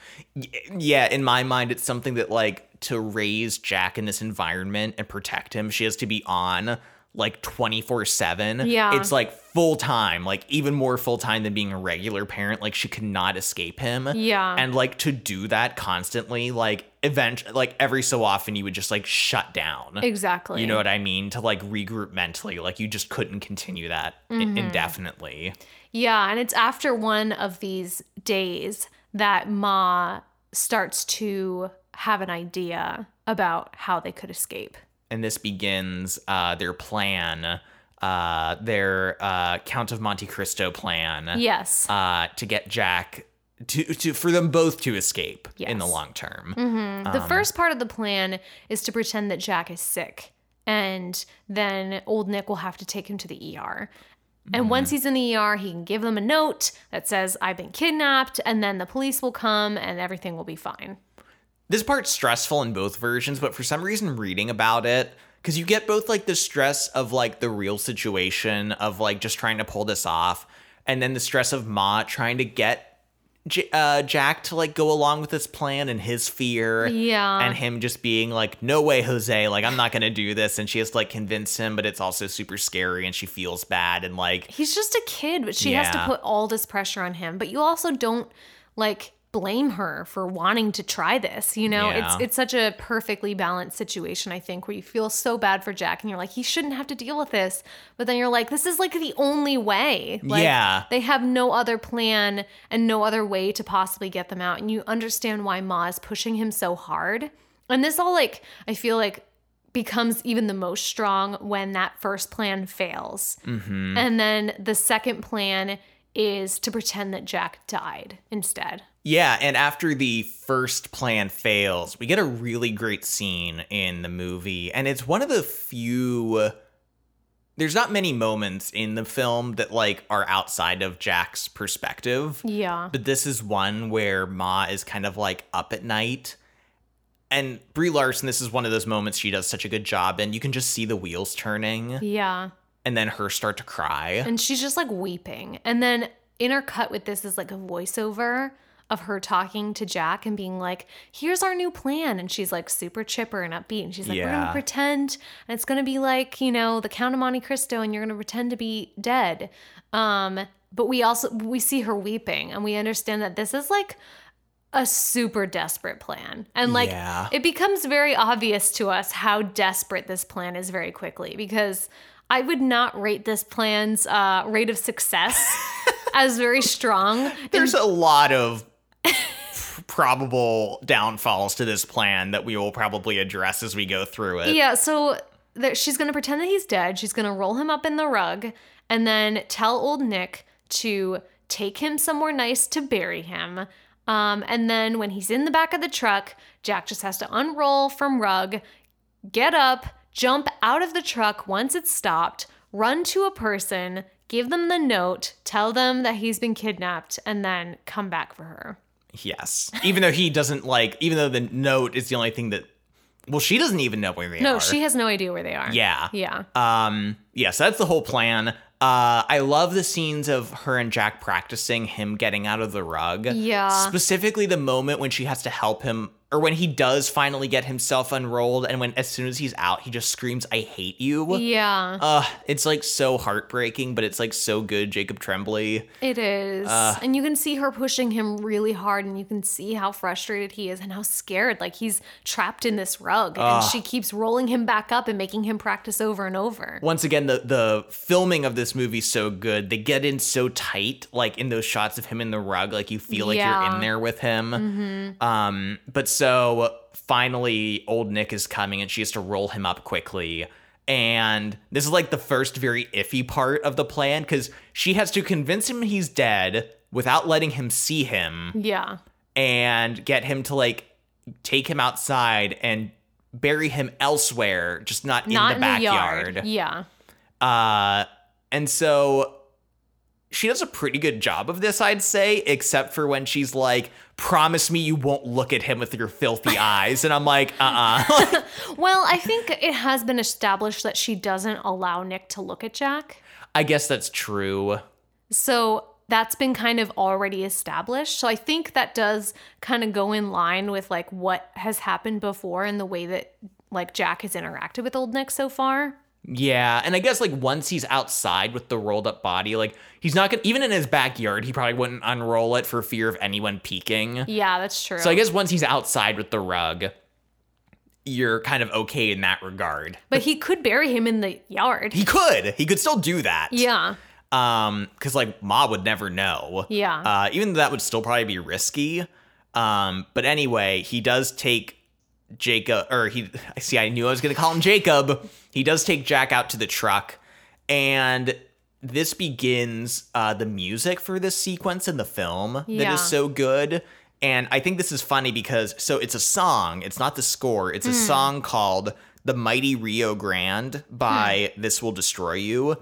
Yeah, in my mind, it's something that like to raise Jack in this environment and protect him, she has to be on like 24 7. Yeah. It's like full time, like even more full time than being a regular parent. Like she could not escape him. Yeah. And like to do that constantly, like event like every so often you would just like shut down. Exactly. You know what I mean? To like regroup mentally. Like you just couldn't continue that Mm-hmm. indefinitely. Yeah, and it's after one of these days that Ma starts to have an idea about how they could escape. And this begins uh, their plan, uh, their uh, Count of Monte Cristo plan, Yes. uh, to get Jack to, to for them both to escape in the long term. the first part of the plan is to pretend that Jack is sick, and then old Nick will have to take him to the ER. And once he's in the ER, he can give them a note that says, I've been kidnapped, and then the police will come and everything will be fine. This part's stressful in both versions, but for some reason, reading about it, because you get both like the stress of like the real situation of like just trying to pull this off, and then the stress of Ma trying to get J- uh, Jack to like go along with this plan and his fear. Yeah. And him just being like, no way, Jose, like, I'm not going to do this. And she has to like convince him, but it's also super scary and she feels bad. And like, He's just a kid, but she has to put all this pressure on him. But you also don't like blame her for wanting to try this. You know, Yeah. it's it's such a perfectly balanced situation, I think, where you feel so bad for Jack and you're like, he shouldn't have to deal with this. But then you're like, this is like the only way. Like, Yeah. They have no other plan and no other way to possibly get them out. And you understand why Ma is pushing him so hard. And this all like I feel like becomes even the most strong when that first plan fails. Mm-hmm. And then the second plan is to pretend that Jack died instead. Yeah. And after the first plan fails, we get a really great scene in the movie. And it's one of the few. There's not many moments in the film that like are outside of Jack's perspective. Yeah. But this is one where Ma is kind of like up at night. And Brie Larson, this is one of those moments she does such a good job and You can just see the wheels turning Yeah. and then her start to cry. And she's just like weeping. And then intercut with this is like a voiceover of her talking to Jack and being like, here's our new plan. And she's like super chipper and upbeat. And she's like, we're going to pretend. And it's going to be like, you know, the Count of Monte Cristo and you're going to pretend to be dead. Um, but we also, we see her weeping and we understand that this is like, a super desperate plan. And like Yeah. it becomes very obvious to us how desperate this plan is very quickly because I would not rate this plan's uh, rate of success as very strong. There's a lot of probable downfalls to this plan that we will probably address as we go through it. Yeah, so that she's going to pretend that he's dead. She's going to roll him up in the rug and then tell old Nick to take him somewhere nice to bury him. Um, and then when he's in the back of the truck, Jack just has to unroll from rug, get up, jump out of the truck once it's stopped, run to a person, give them the note, tell them that he's been kidnapped, and then come back for her. Yes. Even though he doesn't like, even though the note is the only thing that, well, she doesn't even know where they are. No, she has no idea where they are. Yeah. Yeah. Um, yeah, so that's the whole plan. Uh, I love the scenes of her and Jack practicing him getting out of the rug. Yeah. Specifically the moment when she has to help him or when he does finally get himself unrolled and when as soon as he's out, he just screams, I hate you. Yeah. Uh, it's like so heartbreaking, but it's like so good, Jacob Tremblay. It is. Uh. and you can see her pushing him really hard and you can see how frustrated he is and how scared like he's trapped in this rug and she keeps rolling him back up and making him practice over and over. Once again, the the filming of this movie is so good. They get in so tight, like in those shots of him in the rug, like you feel like you're Mm-hmm. in there with him. Um, but so finally, old Nick is coming, and she has to roll him up quickly. And this is like the first very iffy part of the plan because she has to convince him he's dead without letting him see him Yeah. and get him to like take him outside and bury him elsewhere, just not, Not in the backyard. Yeah. Uh, and so she does a pretty good job of this, I'd say, except for when she's like, promise me you won't look at him with your filthy eyes. And I'm like, uh uh Well, I think it has been established that she doesn't allow Nick to look at Jack. I guess that's true. So that's been kind of already established. So I think that does kind of go in line with like what has happened before and the way that like Jack has interacted with old Nick so far. Yeah. And I guess like once he's outside with the rolled up body, like he's not gonna, even in his backyard, he probably wouldn't unroll it for fear of anyone peeking. Yeah, that's true. So I guess once he's outside with the rug, you're kind of okay in that regard. but he could bury him in the yard. He could. He could still do that. yeah. Um, because like Ma would never know. Yeah. Uh, even though that would still probably be risky. Um, but anyway, he does take Jacob, or he. I see. I knew I was gonna call him Jacob. He does take Jack out to the truck, and this begins uh, the music for this sequence in the film that Yeah. is so good. And I think this is funny because so it's a song. It's not the score. It's a Hmm. song called "The Mighty Rio Grande" by Hmm. This Will Destroy You.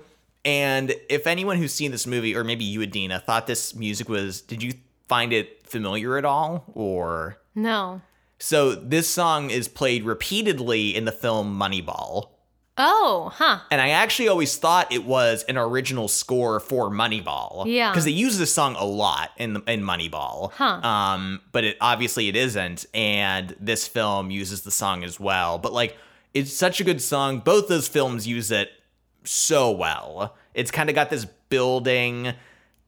And if anyone who's seen this movie, or maybe you, Adina, thought this music was, did you find it familiar at all? Or No. so this song is played repeatedly in the film Moneyball. Oh, huh. And I actually always thought it was an original score for Moneyball. Yeah. Because they use this song a lot in in Moneyball. Huh. Um, but it obviously it isn't, and this film uses the song as well. But like, it's such a good song. Both those films use it so well. It's kind of got this building,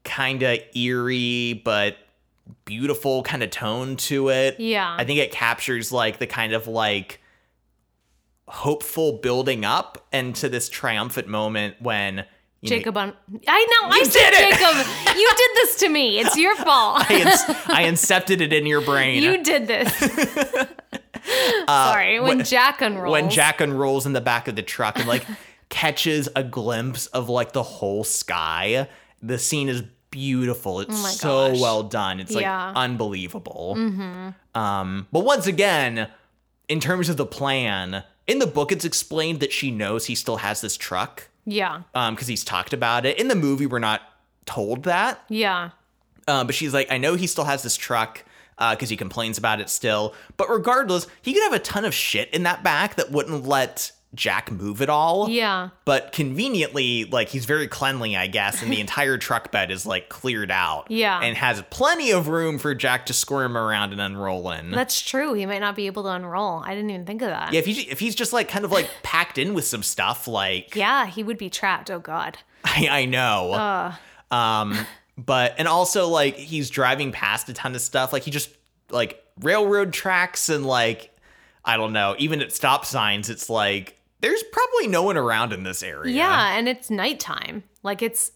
kind of eerie but beautiful kind of tone to it. Yeah. I think it captures like the kind of like hopeful building up and to this triumphant moment when you Jacob on I know, I You said did it! Jacob. You did this to me. It's your fault. I, ins- I incepted it in your brain. you did this. Sorry. When, Uh, when- Jack unrolls. when Jack unrolls in the back of the truck and like catches a glimpse of like the whole sky. The scene is beautiful. It's Oh so gosh. well done. It's like Yeah. Mm-hmm. unbelievable. Um, but once again, in terms of the plan, in the book, it's explained that she knows he still has this truck Yeah. because he's talked about it. In the movie, we're not told that. Yeah. Uh, but she's like, I know he still has this truck because he complains about it still. But regardless, he could have a ton of shit in that back that wouldn't let Jack move at all. Yeah. But conveniently, like he's very cleanly, I guess, and the entire truck bed is like cleared out. Yeah. And has plenty of room for Jack to squirm around and unroll in. That's true. He might not be able to unroll. I didn't even think of that. yeah, if, he, if he's just like kind of like packed in with some stuff, like Yeah, he would be trapped. Oh God. I, I know. Um, but and also like he's driving past a ton of stuff. Like he just like railroad tracks and like I don't know, even at stop signs, it's like there's probably no one around in this area. Yeah, and it's nighttime. Like it's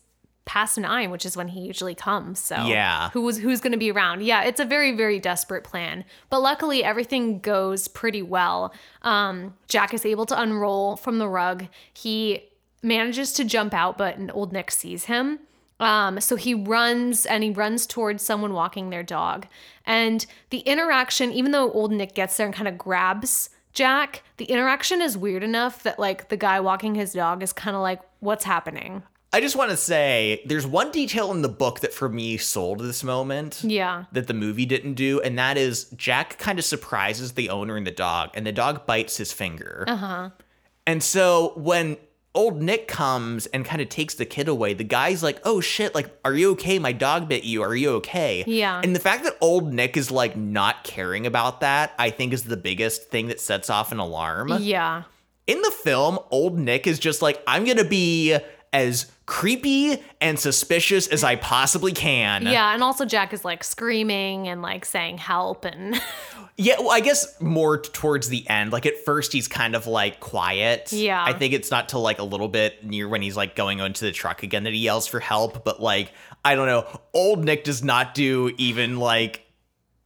past nine, which is when he usually comes. So Yeah. who was who's going to be around? Yeah, it's a very very desperate plan, but luckily everything goes pretty well. Um, Jack is able to unroll from the rug. He manages to jump out, but old Nick sees him. Um, so he runs and he runs towards someone walking their dog. And the interaction, even though old Nick gets there and kind of grabs Jack, the interaction is weird enough that like the guy walking his dog is kind of like, what's happening? I just want to say there's one detail in the book that for me sold this moment. Yeah. That the movie didn't do, and that is Jack kind of surprises the owner and the dog, and the dog bites his finger. Uh huh. And so when old Nick comes and kind of takes the kid away, the guy's like, "Oh shit! Like, are you okay? My dog bit you. Are you okay?" Yeah. And the fact that old Nick is like not caring about that, I think, is the biggest thing that sets off an alarm. Yeah. In the film, old Nick is just like, "I'm gonna be." As creepy and suspicious as I possibly can. Yeah. And also Jack is like screaming and like saying help and Yeah, well, I guess more t- towards the end. Like at first, he's kind of like quiet. Yeah. I think it's not till like a little bit near when he's like going onto the truck again that he yells for help. But like, I don't know. Old Nick does not do even like.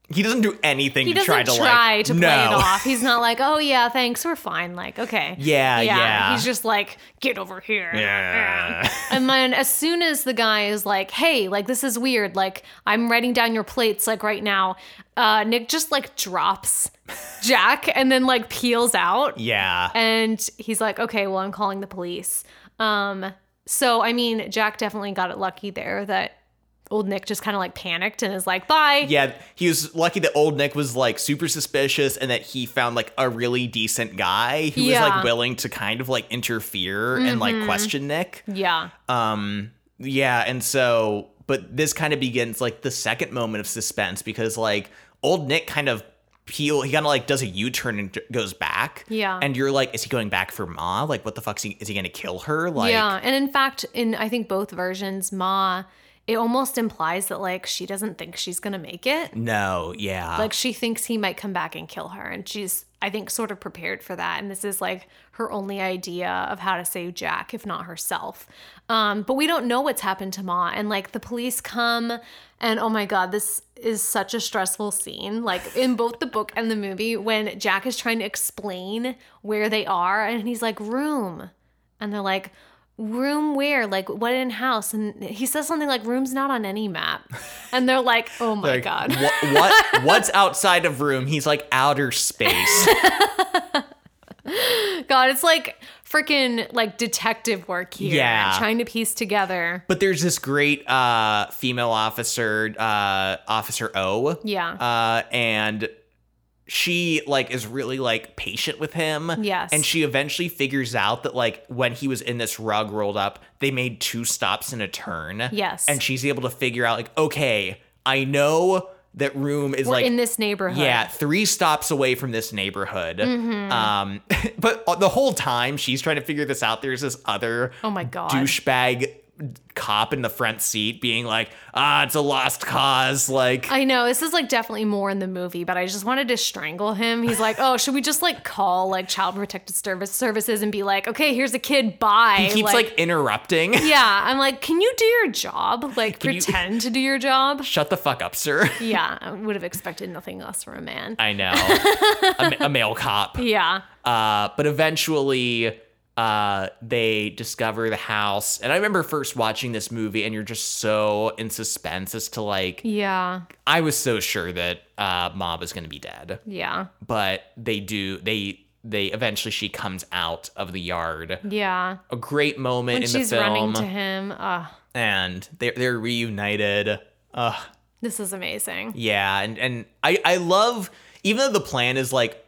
He doesn't do anything he to try to try like. to no. play it off. He's not like, oh yeah, thanks, we're fine. Like, okay. Yeah, yeah. He's just like, get over here. Yeah. And then as soon as the guy is like, hey, like this is weird, like I'm writing down your plates like right now, uh, Nick just like drops Jack and then like peels out. Yeah. And he's like, okay, well, I'm calling the police. Um, so I mean, Jack definitely got it lucky there that old Nick just kind of like panicked and is like, bye. Yeah, he was lucky that old Nick was like super suspicious and that he found like a really decent guy who was like willing to kind of like interfere and like question Nick. Yeah. Um, yeah, and so, but this kind of begins like the second moment of suspense because like old Nick kind of peel, he kind of like does a U turn and goes back. Yeah. and you're like, is he going back for Ma? Like, what the fuck's he? Is he gonna kill her? Like, yeah. And in fact, in I think both versions, Ma, it almost implies that like she doesn't think she's gonna make it. no, yeah, Like she thinks he might come back and kill her. And she's, I think, sort of prepared for that. And this is like her only idea of how to save Jack, if not herself. Um, but we don't know what's happened to Ma. And like the police come, and oh my God, this is such a stressful scene. Like in both the book and the movie, when Jack is trying to explain where they are, and he's like, room. And they're like, room where like what in house and he says something like room's not on any map and they're like oh my Like, god what, what what's outside of room? He's like outer space. God, it's like freaking like detective work here. Yeah. Trying to piece together. But there's this great uh, female officer, uh, Officer O. Yeah. Uh, and she like is really like patient with him. Yes. And she eventually figures out that like when he was in this rug rolled up, they made two stops in a turn. Yes. And she's able to figure out like, okay, I know that room is We're like in this neighborhood. yeah, three stops away from this neighborhood. Mm-hmm. Um, but the whole time she's trying to figure this out, there's this other Oh my God. douchebag cop in the front seat being like, ah, it's a lost cause. Like, I know this is like definitely more in the movie, but I just wanted to strangle him. He's like, "Oh, should we just like call like child protective service services and be like, okay, here's a kid, bye." he keeps like, interrupting. yeah, I'm like, can you do your job? Like, you- pretend to do your job. Shut the fuck up, sir. Yeah, I would have expected nothing less from a man. I know. a, a male cop. yeah, Uh, but eventually, uh, they discover the house. And I remember first watching this movie, and you're just so in suspense as to like, yeah, I was so sure that uh, Ma was going to be dead, yeah, but they do. They they eventually she comes out of the yard. yeah. A great moment When in she's the film, running to him, uh, and they're they're reunited. Ugh, this is amazing. yeah, and and I I love even though the plan is like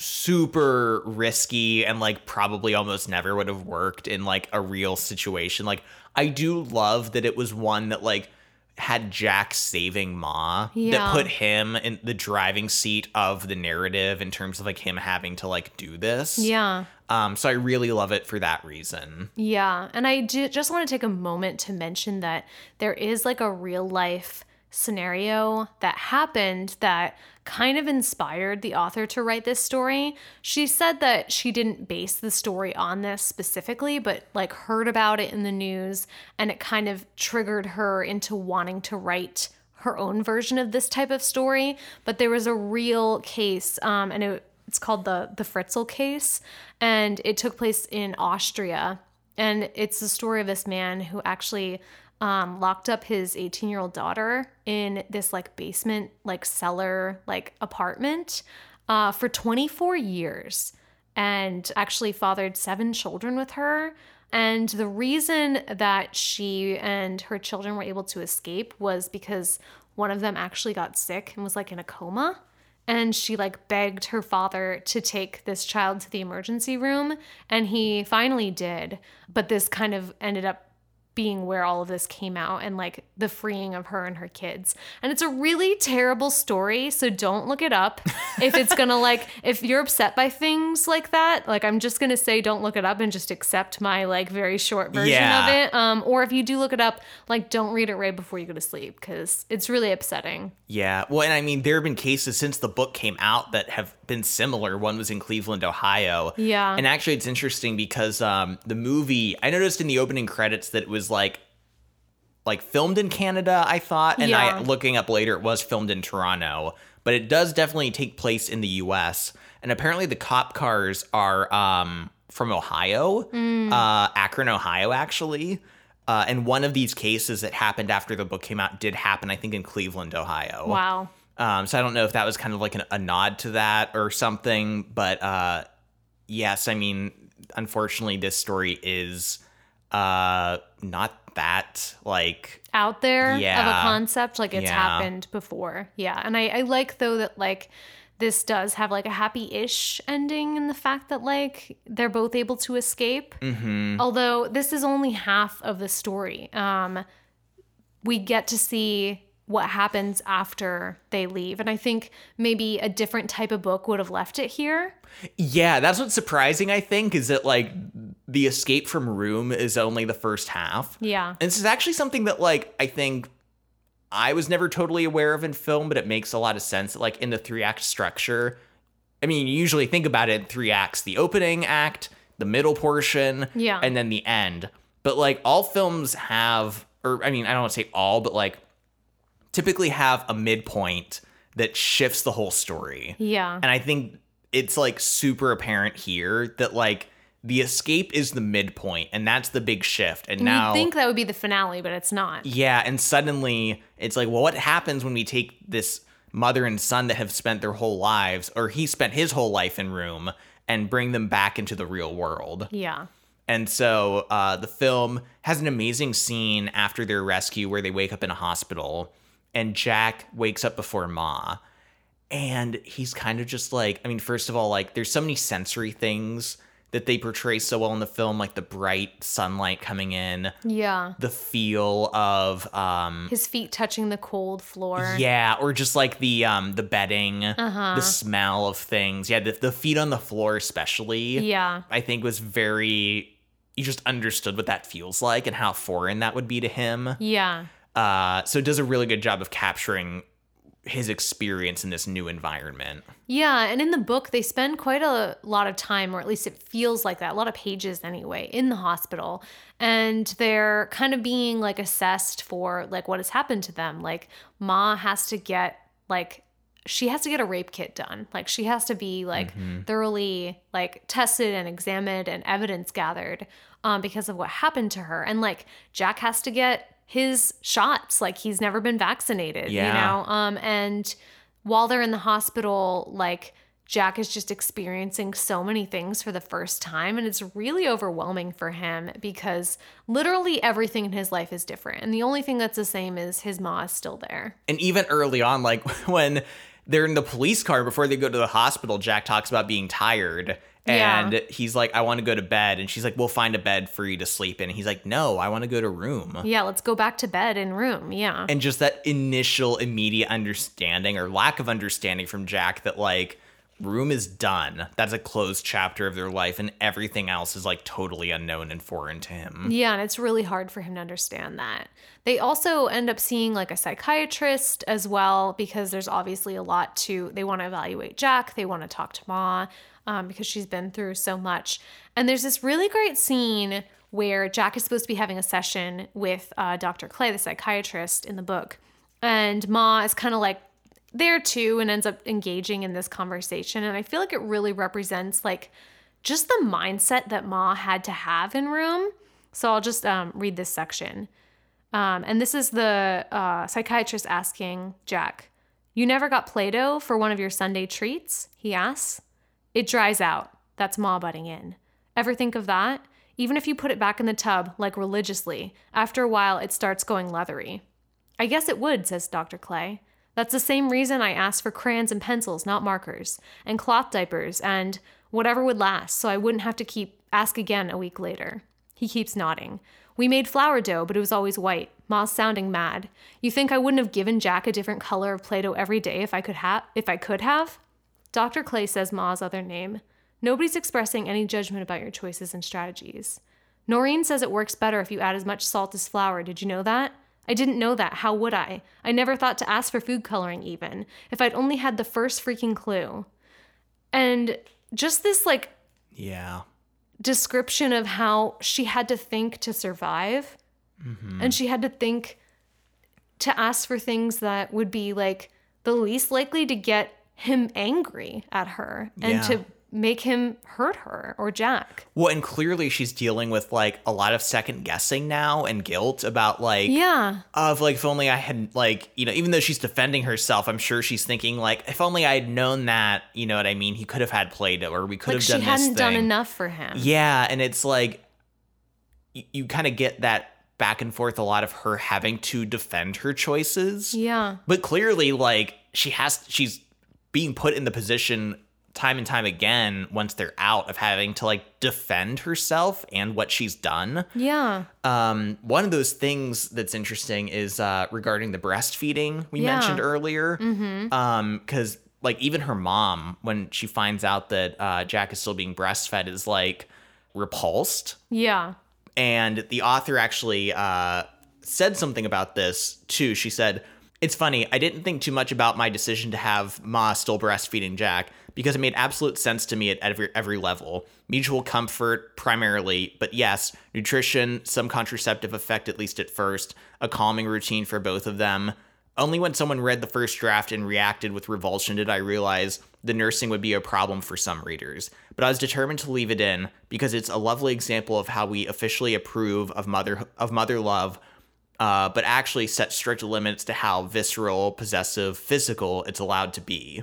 super risky and like probably almost never would have worked in like a real situation. Like I do love that it was one that like had Jack saving Ma Yeah. that put him in the driving seat of the narrative in terms of like him having to like do this. Yeah. Um so I really love it for that reason. Yeah, and I ju- just want to take a moment to mention that there is like a real life scenario that happened that kind of inspired the author to write this story. She said that she didn't base the story on this specifically, but like heard about it in the news and it kind of triggered her into wanting to write her own version of this type of story. But there was a real case, um, and it, it's called the the Fritzl case, and it took place in Austria. And it's the story of this man who actually um, locked up his 18 year old daughter in this like basement, like cellar, like apartment uh, for 24 years and actually fathered seven children with her. And the reason that she and her children were able to escape was because one of them actually got sick and was like in a coma. And she like begged her father to take this child to the emergency room. And he finally did. But this kind of ended up being where all of this came out and like the freeing of her and her kids. And it's a really terrible story, so don't look it up. if it's gonna like, if you're upset by things like that, like I'm just gonna say don't look it up and just accept my like very short version Yeah. of it. Um, or if you do look it up, like don't read it right before you go to sleep because it's really upsetting. Yeah. Well, and I mean, there have been cases since the book came out that have been similar. One was in Cleveland, Ohio. Yeah. And actually, it's interesting because um, the movie, I noticed in the opening credits that it was like, like filmed in Canada, I thought. And Yeah. I looking up later, it was filmed in Toronto. But it does definitely take place in the US. And apparently, the cop cars are um, from Ohio, Mm. uh, Akron, Ohio, actually. Uh, and one of these cases that happened after the book came out did happen, I think, in Cleveland, Ohio. Wow. Um, so I don't know if that was kind of like an, a nod to that or something, but uh, yes, I mean, unfortunately, this story is uh, not that like out there yeah. of a concept like it's Yeah. happened before yeah and I, I like though that like this does have like a happy-ish ending in the fact that like they're both able to escape Mm-hmm. although this is only half of the story um we get to see what happens after they leave and i think maybe a different type of book would have left it here yeah. That's what's surprising. I think is that like the escape from room is only the first half. yeah And this is actually something that like I think I was never totally aware of in film, but it makes a lot of sense. Like in the three act structure, I mean, you usually think about it in three acts: the opening act, the middle portion, Yeah. and then the end. But like all films have, or I mean, I don't want to say all, but like typically have a midpoint that shifts the whole story. yeah And I think it's like super apparent here that like the escape is the midpoint, and that's the big shift. And now you'd think that would be the finale but it's not yeah, and suddenly it's like, well, what happens when we take this mother and son that have spent their whole lives, or he spent his whole life in room, and bring them back into the real world? yeah And so uh, the film has an amazing scene after their rescue where they wake up in a hospital, and Jack wakes up before Ma. And he's kind of just like, I mean, first of all, like, there's so many sensory things that they portray so well in the film, like the bright sunlight coming in, yeah. The feel of um his feet touching the cold floor. Yeah or just like the um the bedding Uh-huh. the smell of things. Yeah the, the feet on the floor especially yeah. I think was very you just understood what that feels like and how foreign that would be to him. Yeah. Uh so it does a really good job of capturing his experience in this new environment Yeah, and in the book, they spend quite a lot of time, or at least it feels like that, a lot of pages anyway, in the hospital. And they're kind of being like assessed for like what has happened to them. Like, Ma has to get like, she has to get a rape kit done. Like, she has to be like thoroughly like tested and examined and evidence gathered um, because of what happened to her. And like, Jack has to get his shots. Like, he's never been vaccinated, Yeah. you know? Um, and while they're in the hospital, like Jack is just experiencing so many things for the first time. And it's really overwhelming for him because literally everything in his life is different. And the only thing that's the same is his ma is still there. and even early on like when they're in the police car before they go to the hospital jack talks about being tired and Yeah. he's like i want to go to bed and she's like we'll find a bed for you to sleep in and he's like no i want to go to room Yeah, let's go back to bed in room. Yeah. and just that initial immediate understanding or lack of understanding from jack that like room is done. That's a closed chapter of their life, and everything else is like totally unknown and foreign to him. Yeah, and it's really hard for him to understand that. They also end up seeing like a psychiatrist as well because there's obviously a lot to. They want to evaluate Jack. They want to talk to Ma um, because she's been through so much. And there's this really great scene where Jack is supposed to be having a session with uh, Dr. Clay, the psychiatrist in the book. And Ma is kind of like there too and ends up engaging in this conversation. And I feel like it really represents like just the mindset that Ma had to have in room. So I'll just um, read this section. Um, and this is the uh, psychiatrist asking Jack, You never got Play Doh for one of your Sunday treats? He asks. It dries out. That's Ma butting in. Ever think of that? Even if you put it back in the tub, like religiously, after a while it starts going leathery. I guess it would, says Dr. Clay. That's the same reason I asked for crayons and pencils, not markers, and cloth diapers, and whatever would last, so I wouldn't have to keep ask again a week later. He keeps nodding. We made flour dough, but it was always white. Ma's sounding mad. You think I wouldn't have given Jack a different color of Play-Doh every day if I could have if I could have? Dr. Clay says Ma's other name. Nobody's expressing any judgment about your choices and strategies. Noreen says it works better if you add as much salt as flour. Did you know that? I didn't know that. How would I? I never thought to ask for food coloring, even. If I'd only had the first freaking clue. And just this, like, Yeah. description of how she had to think to survive. Mm-hmm. And she had to think to ask for things that would be like the least likely to get him angry at her and Yeah. to make him hurt her or Jack. Well, and clearly she's dealing with like a lot of second guessing now and guilt about like Yeah. of like if only I had like you know even though she's defending herself, I'm sure she's thinking like if only I had known that you know what I mean he could have had Play-Doh or we could Like have she done this hadn't done enough for him. Yeah, and it's like you, you kind of get that back and forth a lot of her having to defend her choices. Yeah. But clearly like she has she's being put in the position time and time again once they're out of having to like defend herself and what she's done. Yeah. Um, one of those things that's interesting is uh, regarding the breastfeeding we Yeah. mentioned earlier. Mm-hmm. Um, because like even her mom, when she finds out that uh, Jack is still being breastfed, is like repulsed. Yeah. And the author actually uh, said something about this too. She said, It's funny, I didn't think too much about my decision to have Ma still breastfeeding Jack because it made absolute sense to me at every, every level. Mutual comfort, primarily, but yes, nutrition, some contraceptive effect, at least at first, a calming routine for both of them. Only when someone read the first draft and reacted with revulsion did I realize the nursing would be a problem for some readers. But I was determined to leave it in because it's a lovely example of how we officially approve of mother of mother love, uh, but actually set strict limits to how visceral, possessive, physical it's allowed to be.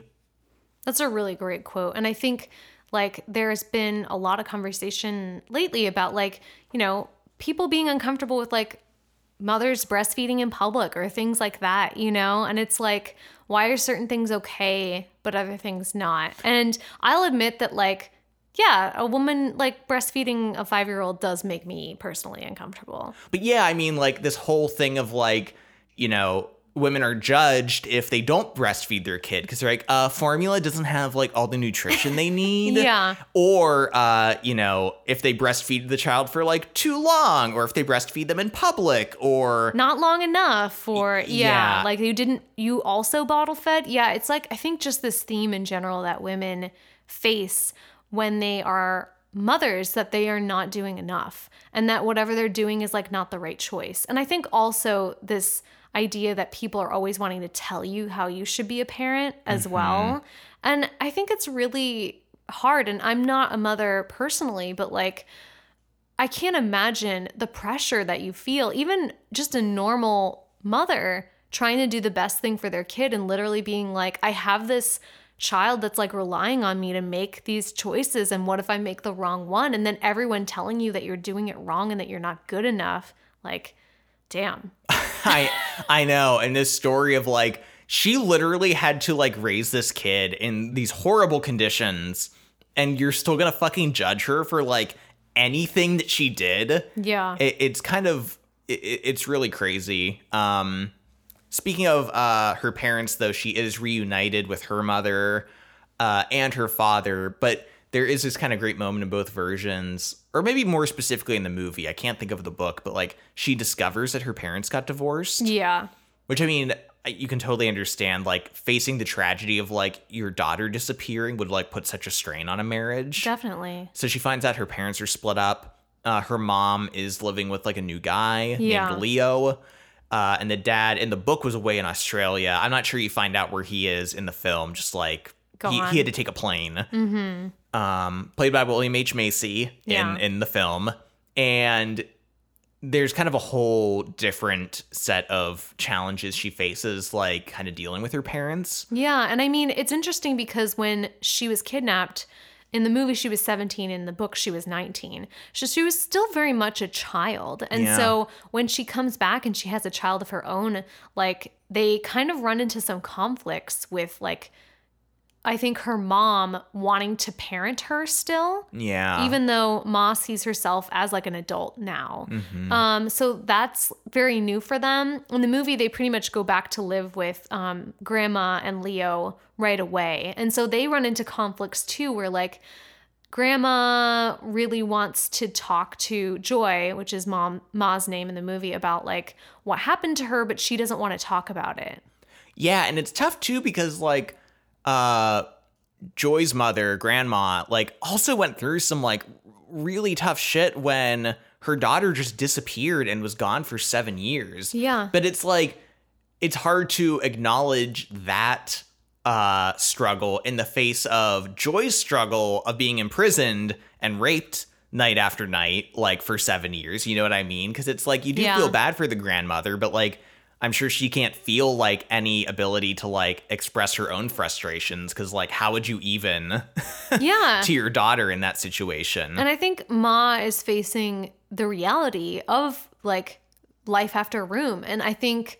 That's a really great quote. And I think like there's been a lot of conversation lately about like, you know, people being uncomfortable with like mothers breastfeeding in public or things like that, you know? And it's like, why are certain things okay, but other things not? And I'll admit that like, yeah, a woman like breastfeeding a five year old does make me personally uncomfortable. But yeah, I mean, like this whole thing of like, you know, women are judged if they don't breastfeed their kid because they're like, uh, formula doesn't have like all the nutrition they need. Yeah. Or, uh, you know, if they breastfeed the child for like too long, or if they breastfeed them in public, or not long enough or yeah, yeah. like you didn't you also bottle fed yeah it's like i think just this theme in general that women face when they are mothers that they are not doing enough and that whatever they're doing is like not the right choice. And i think also this idea that people are always wanting to tell you how you should be a parent as mm-hmm. well. And i think it's really hard and i'm not a mother personally but like I can't imagine the pressure that you feel, even just a normal mother trying to do the best thing for their kid and literally being like, I have this child that's like relying on me to make these choices. And what if I make the wrong one? And then everyone telling you that you're doing it wrong and that you're not good enough. Like, damn. I I know. And this story of like she literally had to like raise this kid in these horrible conditions, and you're still gonna fucking judge her for like anything that she did. Yeah. It, it's kind of it, it's really crazy. Um, speaking of uh, her parents, though, she is reunited with her mother. uh, and her father. But there is this kind of great moment in both versions, or maybe more specifically in the movie. I can't think of the book, but like she discovers that her parents got divorced. Yeah. Which I mean, you can totally understand. Like facing the tragedy of like your daughter disappearing would like put such a strain on a marriage. Definitely. So she finds out her parents are split up. Uh, her mom is living with like a new guy Yeah. named Leo. Uh, and the dad in the book was away in Australia. I'm not sure you find out where he is in the film. Just like he, he had to take a plane. Mm-hmm. Um, played by William H Macy Yeah. in in the film, and there's kind of a whole different set of challenges she faces, like kind of dealing with her parents. Yeah, and I mean, it's interesting because when she was kidnapped, in the movie she was 17, in the book she was 19. So she was still very much a child. And Yeah. so when she comes back and she has a child of her own, like they kind of run into some conflicts with like I think her mom wanting to parent her still Yeah, even though Ma sees herself as like an adult now. Mm-hmm. Um, so that's very new for them. In the movie, they pretty much go back to live with um, Grandma and Leo right away. And so they run into conflicts too, where like Grandma really wants to talk to Joy, which is Mom Ma's name in the movie, about like what happened to her, but she doesn't want to talk about it. Yeah, and it's tough too because like uh Joy's mother, grandma, like also went through some like really tough shit when her daughter just disappeared and was gone for 7 years. Yeah. But it's like it's hard to acknowledge that uh struggle in the face of Joy's struggle of being imprisoned and raped night after night like for 7 years, you know what I mean? Cuz it's like you do Yeah. feel bad for the grandmother, but like I'm sure she can't feel like any ability to like express her own frustrations cuz like how would you even Yeah. to your daughter in that situation? And I think Ma is facing the reality of like life after room. And I think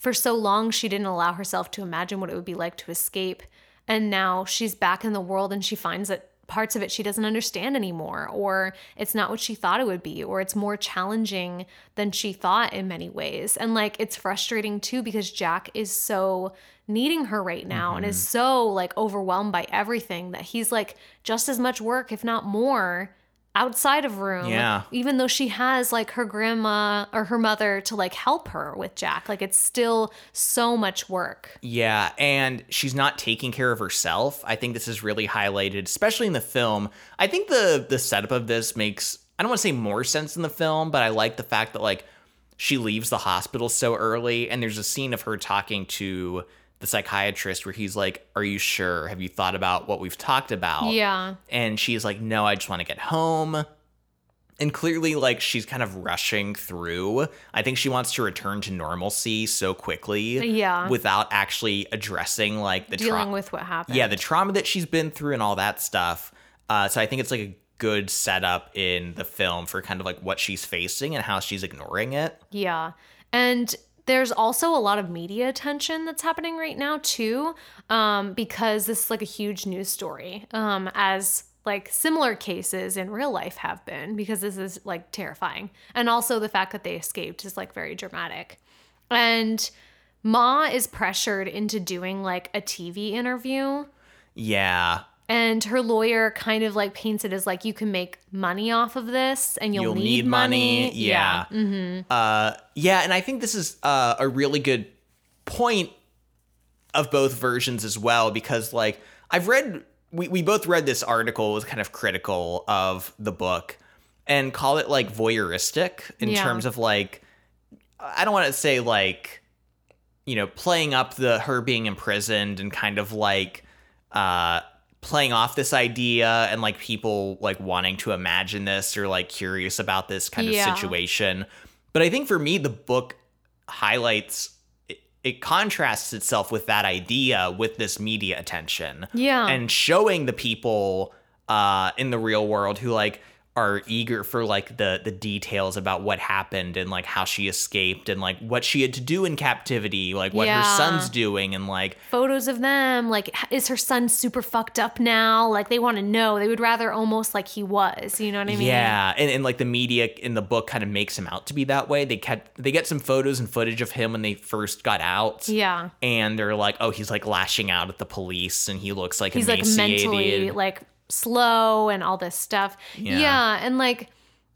for so long she didn't allow herself to imagine what it would be like to escape. And now she's back in the world and she finds that parts of it she doesn't understand anymore, or it's not what she thought it would be, or it's more challenging than she thought in many ways. And like it's frustrating too because Jack is so needing her right now and is mm-hmm. so like overwhelmed by everything that he's like just as much work, if not more, outside of room. Yeah. Even though she has like her grandma or her mother to like help her with Jack. Like it's still so much work. Yeah, and she's not taking care of herself. I think this is really highlighted, especially in the film. I think the the setup of this makes I don't want to say more sense in the film, but I like the fact that like she leaves the hospital so early and there's a scene of her talking to the psychiatrist where he's like, "Are you sure? Have you thought about what we've talked about?" Yeah. And she's like, "No, I just want to get home." And clearly, like, she's kind of rushing through. I think she wants to return to normalcy so quickly. Yeah. Without actually addressing, like, the Dealing trauma. with what happened. Yeah, the trauma that she's been through and all that stuff. Uh, so I think it's like a good setup in the film for kind of like what she's facing and how she's ignoring it. Yeah. And there's also a lot of media attention that's happening right now too um, because this is like a huge news story um, as like similar cases in real life have been because this is like terrifying. And also the fact that they escaped is like very dramatic. And ma is pressured into doing like a tv interview. Yeah. And her lawyer kind of like paints it as like you can make money off of this and you'll, need, money. Yeah. Mm-hmm. Uh, yeah, and I think this is uh, a really good point of both versions as well because like I've read we, we both read this article was kind of critical of the book and call it like voyeuristic in Yeah. terms of like I don't want to say like you know playing up the her being imprisoned and kind of like uh playing off this idea and like people like wanting to imagine this or like curious about this kind Yeah. of situation but i think for me the book highlights it, it contrasts itself with that idea with this media attention Yeah. and showing the people uh in the real world who like are eager for like the the details about what happened and like how she escaped and like what she had to do in captivity, like what Yeah. her son's doing and like Photos of them, like, is her son super fucked up now? Like, they want to know. They would rather almost like he was. You know what I mean? Yeah, and, and like the media in the book kind of makes him out to be that way. They kept they get some photos and footage of him when they first got out. Yeah. And they're like, oh, he's like lashing out at the police and he looks like he's like emaciated. mentally like slow and all this stuff. Yeah. Yeah. and like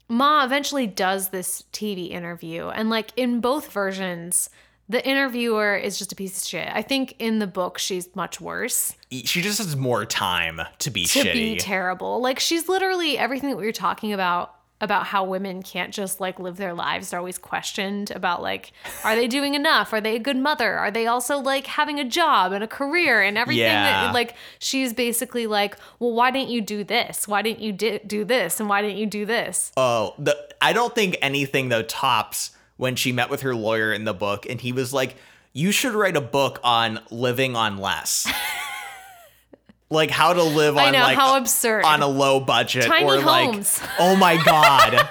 Ma eventually does this TV interview and like in both versions the interviewer is just a piece of shit. I think in the book she's much worse. she just has more time to be To shitty. be terrible. Like she's literally everything that we were talking about about how women can't just like live their lives. They're always questioned about like, are they doing enough? Are they a good mother? Are they also like having a job and a career and everything? Yeah. That, like she's basically like, well, why didn't you do this? Why didn't you di- do this? And why didn't you do this? Oh, the I don't think anything though tops when she met with her lawyer in the book and he was like, "You should write a book on living on less." like how to live on I know like how absurd. on a low budget Tiny or homes. like Oh my god.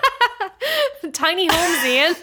Tiny homes, Ian.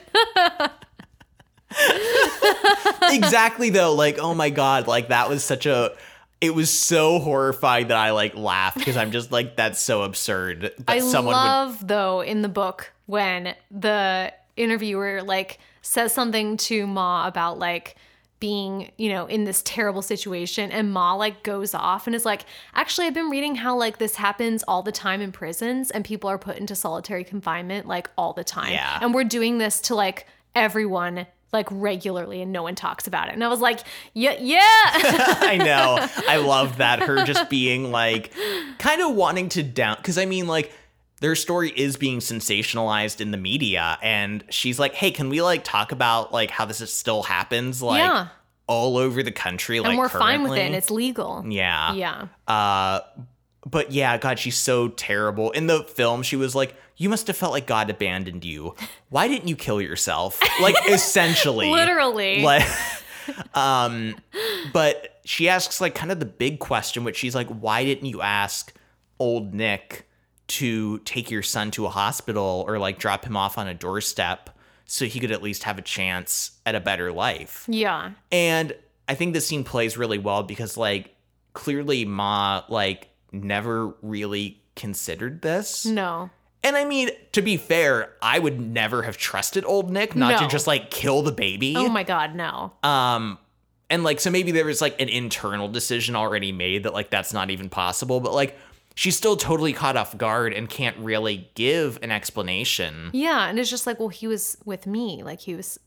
exactly though, like oh my god, like that was such a it was so horrifying that I like laughed because I'm just like that's so absurd that I someone would love though in the book when the interviewer like says something to Ma about like being, you know, in this terrible situation and Ma like goes off and is like, "Actually, I've been reading how like this happens all the time in prisons and people are put into solitary confinement like all the time. Yeah. And we're doing this to like everyone like regularly and no one talks about it." And I was like, "Yeah, yeah." I know. I love that. Her just being like, kind of wanting to down. Because I mean, like, their story is being sensationalized in the media. And she's like, hey, can we like talk about like how this is still happens like Yeah. all over the country? like, and we're fine with it and it's legal. Yeah. Yeah. Uh, but yeah, God, she's so terrible. In the film, she was like, you must have felt like God abandoned you. Why didn't you kill yourself? Like, essentially. Literally. Like, um, but she asks like kind of the big question, which she's like, why didn't you ask old Nick to take your son to a hospital or like drop him off on a doorstep so he could at least have a chance at a better life? Yeah. And I think this scene plays really well because like clearly Ma like never really considered this. No. And I mean, to be fair, I would never have trusted old Nick not to just like kill the baby. Oh my god, no. Um and like so maybe there was like an internal decision already made that like that's not even possible, but like she's still totally caught off guard and can't really give an explanation. Yeah, and it's just like, well, he was with me. Like he was,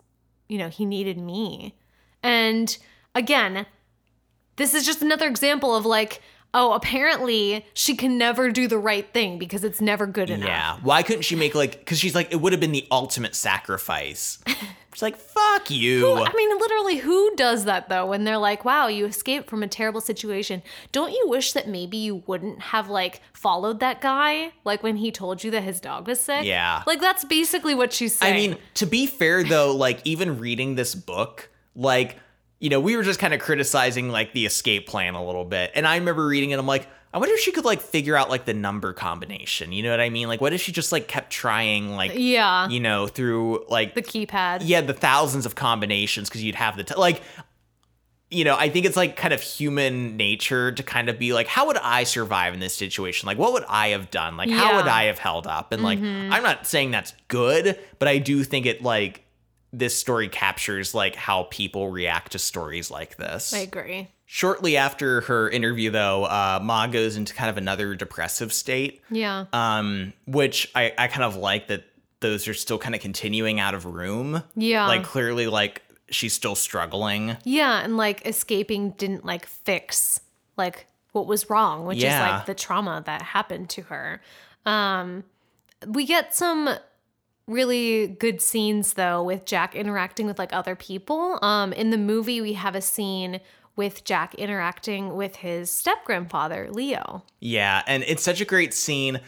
you know, he needed me. And again, this is just another example of like, oh, apparently she can never do the right thing because it's never good enough. Yeah. Why couldn't she make like cuz she's like it would have been the ultimate sacrifice. She's like fuck you. I mean, literally, who does that though? When they're like, wow, you escaped from a terrible situation. Don't you wish that maybe you wouldn't have like followed that guy? Like when he told you that his dog was sick? Yeah. Like that's basically what she's saying. I mean, to be fair though, like even reading this book, like, you know, we were just kind of criticizing like the escape plan a little bit. And I remember reading it, I'm like, I wonder if she could like figure out like the number combination. You know what I mean? Like, what if she just like kept trying, like, yeah. you know, through like the keypad. yeah, the thousands of combinations because you'd have the t- like you know, I think it's like kind of human nature to kind of be like, how would I survive in this situation? Like, what would I have done? Like, how would I have held up? And like, mm-hmm. I'm not saying that's good, but I do think it like this story captures like how people react to stories like this. I agree. Shortly after her interview, though, uh, Ma goes into kind of another depressive state Yeah. um, which I, I kind of like that those are still kind of continuing out of room. Yeah. Like clearly like she's still struggling. Yeah, and like escaping didn't like fix like what was wrong, which is like the trauma that happened to her. Um we get some really good scenes though with Jack interacting with like other people. Um in the movie we have a scene with Jack interacting with his step grandfather, Leo. Yeah, and it's such a great scene.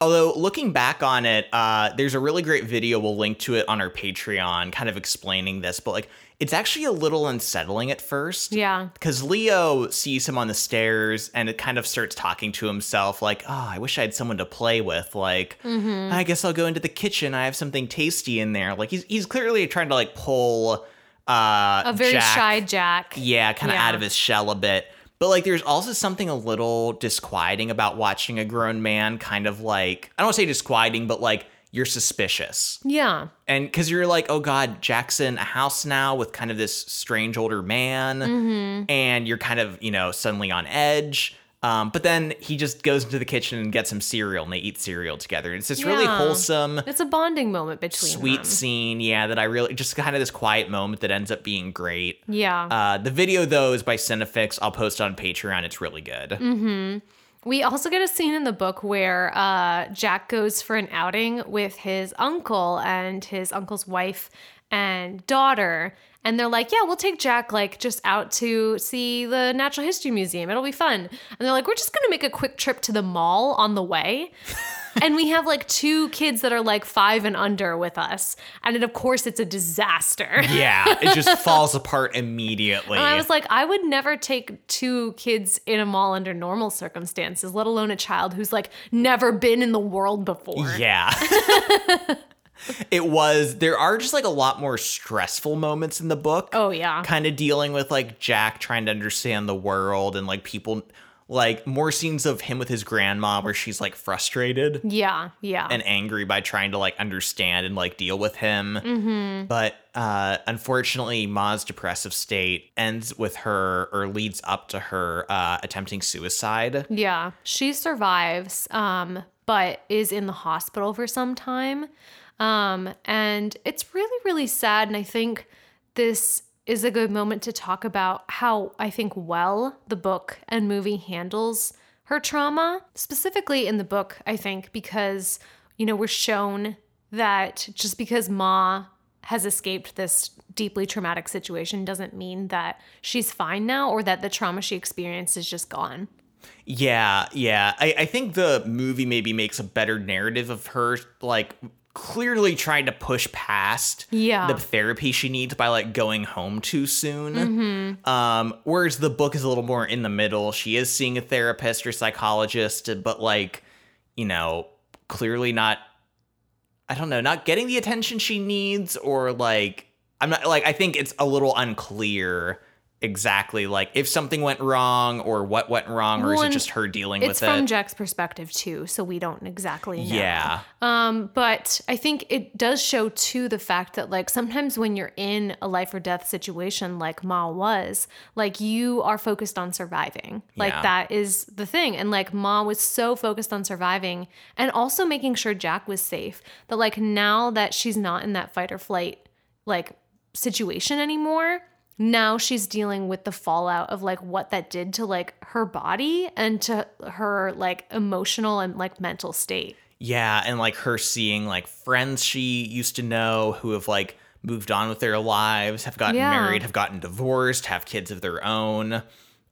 Although looking back on it, uh, there's a really great video. We'll link to it on our Patreon, kind of explaining this. But like, it's actually a little unsettling at first. Yeah. Because Leo sees him on the stairs and it kind of starts talking to himself, like, oh, I wish I had someone to play with. Like, Mm-hmm. I guess I'll go into the kitchen. I have something tasty in there. Like, he's, he's clearly trying to like pull uh, A very Jack, shy Jack. yeah, kind of Yeah. out of his shell a bit. But like, there's also something a little disquieting about watching a grown man kind of like, I don't want to say disquieting, but like, you're suspicious Yeah. and because you're like, oh god, Jackson, a house now with kind of this strange older man, Mm-hmm. and you're kind of you know suddenly on edge. Um, but then he just goes into the kitchen and gets some cereal, and they eat cereal together. It's this really wholesome, It's a bonding moment between sweet them. scene, yeah. That I really just kind of this quiet moment that ends up being great. Yeah. Uh, the video though is by Cinefix. I'll post on Patreon. It's really good. Mm-hmm. We also get a scene in the book where uh, Jack goes for an outing with his uncle and his uncle's wife and daughter. And they're like, yeah, we'll take Jack like just out to see the Natural History Museum. It'll be fun. And they're like, we're just going to make a quick trip to the mall on the way. and we have like two kids that are like five and under with us. And it, of course, it's a disaster. Yeah, it just falls apart immediately. And I was like, I would never take two kids in a mall under normal circumstances, let alone a child who's like never been in the world before. Yeah. it was there are just like a lot more stressful moments in the book. Oh, yeah. Kind of dealing with like Jack trying to understand the world and like people like more scenes of him with his grandma where she's like frustrated Yeah, yeah. and angry by trying to like understand and like deal with him. Mm-hmm. But uh, unfortunately, Ma's depressive state ends with her or leads up to her uh, attempting suicide. yeah. She survives, um, but is in the hospital for some time. Um, and it's really, really sad. And I think this is a good moment to talk about how I think well the book and movie handles her trauma. Specifically in the book, I think, because, you know, we're shown that just because Ma has escaped this deeply traumatic situation doesn't mean that she's fine now or that the trauma she experienced is just gone. Yeah, yeah. I, I think the movie maybe makes a better narrative of her, like clearly trying to push past Yeah. the therapy she needs by like going home too soon. Mm-hmm. Um, whereas the book is a little more in the middle. She is seeing a therapist or psychologist, but like, you know, clearly not. I don't know, not getting the attention she needs, or like, I'm not like I think it's a little unclear exactly like if something went wrong or what went wrong or is it just her dealing with it? It's from Jack's perspective too, so we don't exactly know. yeah Um, but I think it does show too the fact that like sometimes when you're in a life or death situation like Ma was, like you are focused on surviving. Like Yeah. that is the thing. And like Ma was so focused on surviving and also making sure Jack was safe that like now that she's not in that fight or flight like situation anymore, now she's dealing with the fallout of like what that did to like her body and to her like emotional and like mental state. yeah and like her seeing like friends she used to know who have like moved on with their lives have gotten Yeah. married have gotten divorced have kids of their own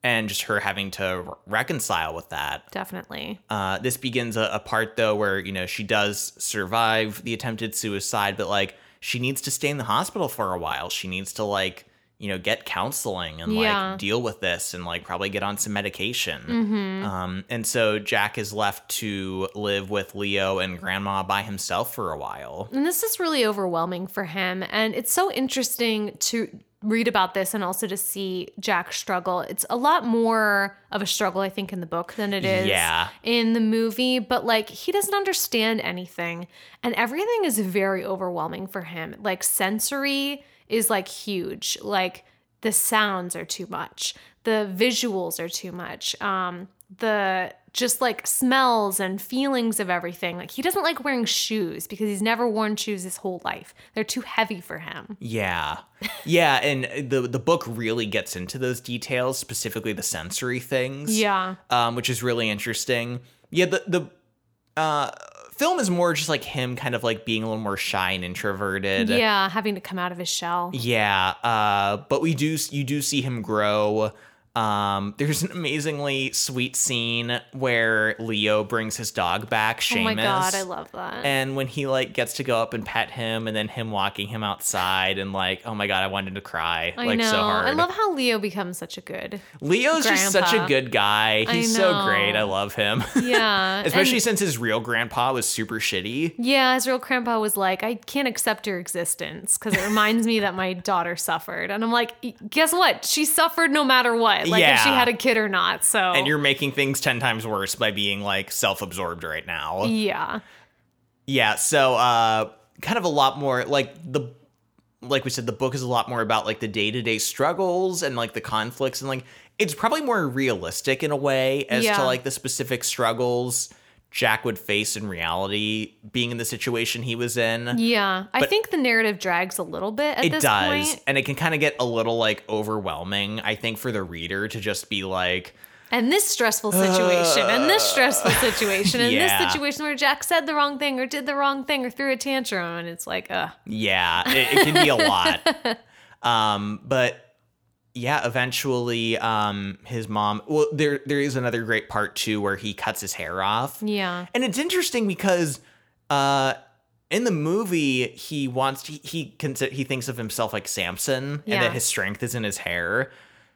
and just her having to re- reconcile with that Definitely. Uh, this begins a, a part though where you know she does survive the attempted suicide, but like she needs to stay in the hospital for a while. She needs to like you know get counseling and Yeah. like deal with this and like probably get on some medication. Mm-hmm. Um, and so Jack is left to live with Leo and Grandma by himself for a while. And this is really overwhelming for him. And it's so interesting to read about this and also to see Jack struggle. It's a lot more of a struggle, I think, in the book than it is Yeah. in the movie. But like, he doesn't understand anything. And everything is very overwhelming for him. Like, sensory is like huge. Like, the sounds are too much, the visuals are too much. Um, the just like smells and feelings of everything. Like he doesn't like wearing shoes because he's never worn shoes his whole life. They're too heavy for him. Yeah. Yeah, and the the book really gets into those details, specifically the sensory things. Yeah. um, which is really interesting. Yeah, the the uh, film is more just like him kind of like being a little more shy and introverted. Yeah, having to come out of his shell. Yeah, uh, but we do you do see him grow Um, there's an amazingly sweet scene where Leo brings his dog back, Seamus. Oh my god, I love that. And when he like gets to go up and pet him, and then him walking him outside, and like, oh my god, I wanted to cry I like know. so hard. I love how Leo becomes such a good. Leo's just such a good guy. He's so great. I love him. Yeah. Especially and- since his real grandpa was super shitty. Yeah, his real grandpa was like, I can't accept your existence because it reminds me that my daughter suffered. And I'm like, guess what? She suffered no matter what. Like if she had a kid or not. So And you're making things 10 times worse by being like self absorbed right now. Yeah. Yeah, so uh kind of a lot more like the like we said the book is a lot more about like the day-to-day struggles and like the conflicts and like it's probably more realistic in a way as Yeah. to like the specific struggles Jack would face in reality being in the situation he was in. Yeah. I think the narrative drags a little bit at It does. point. And it can kind of get a little like overwhelming, I think, for the reader to just be like, And this stressful situation, and this stressful situation, and Yeah. this situation where Jack said the wrong thing or did the wrong thing or threw a tantrum. And it's like, uh, Yeah, it, it can be a lot. um, but yeah, eventually, um, his mom. Well, there there is another great part too where he cuts his hair off, yeah. and it's interesting because, uh, in the movie he wants to, he consider he thinks of himself like Samson, and that his strength is in his hair.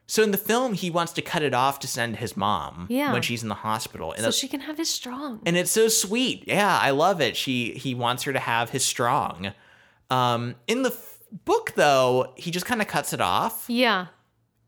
So in the film, he wants to cut it off to send his mom Yeah. when she's in the hospital, and So she can have his strong. and it's so sweet. Yeah, I love it. She he wants her to have his strong. Um, in the f- book though, he just kind of cuts it off, Yeah.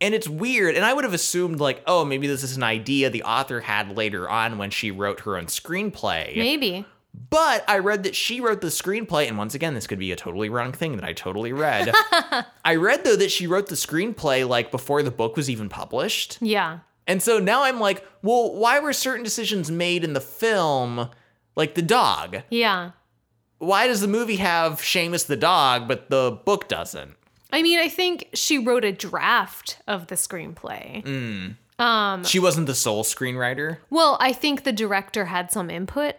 And it's weird. And I would have assumed like, oh, maybe this is an idea the author had later on when she wrote her own screenplay. Maybe. But I read that she wrote the screenplay, and once again, this could be a totally wrong thing that I totally read. I read though that she wrote the screenplay like before the book was even published. Yeah. And so now I'm like, well, why were certain decisions made in the film, like the dog? Yeah. Why does the movie have Seamus the dog, but the book doesn't? I mean, I think she wrote a draft of the screenplay. Mm. She wasn't the sole screenwriter. Well, I think the director had some input.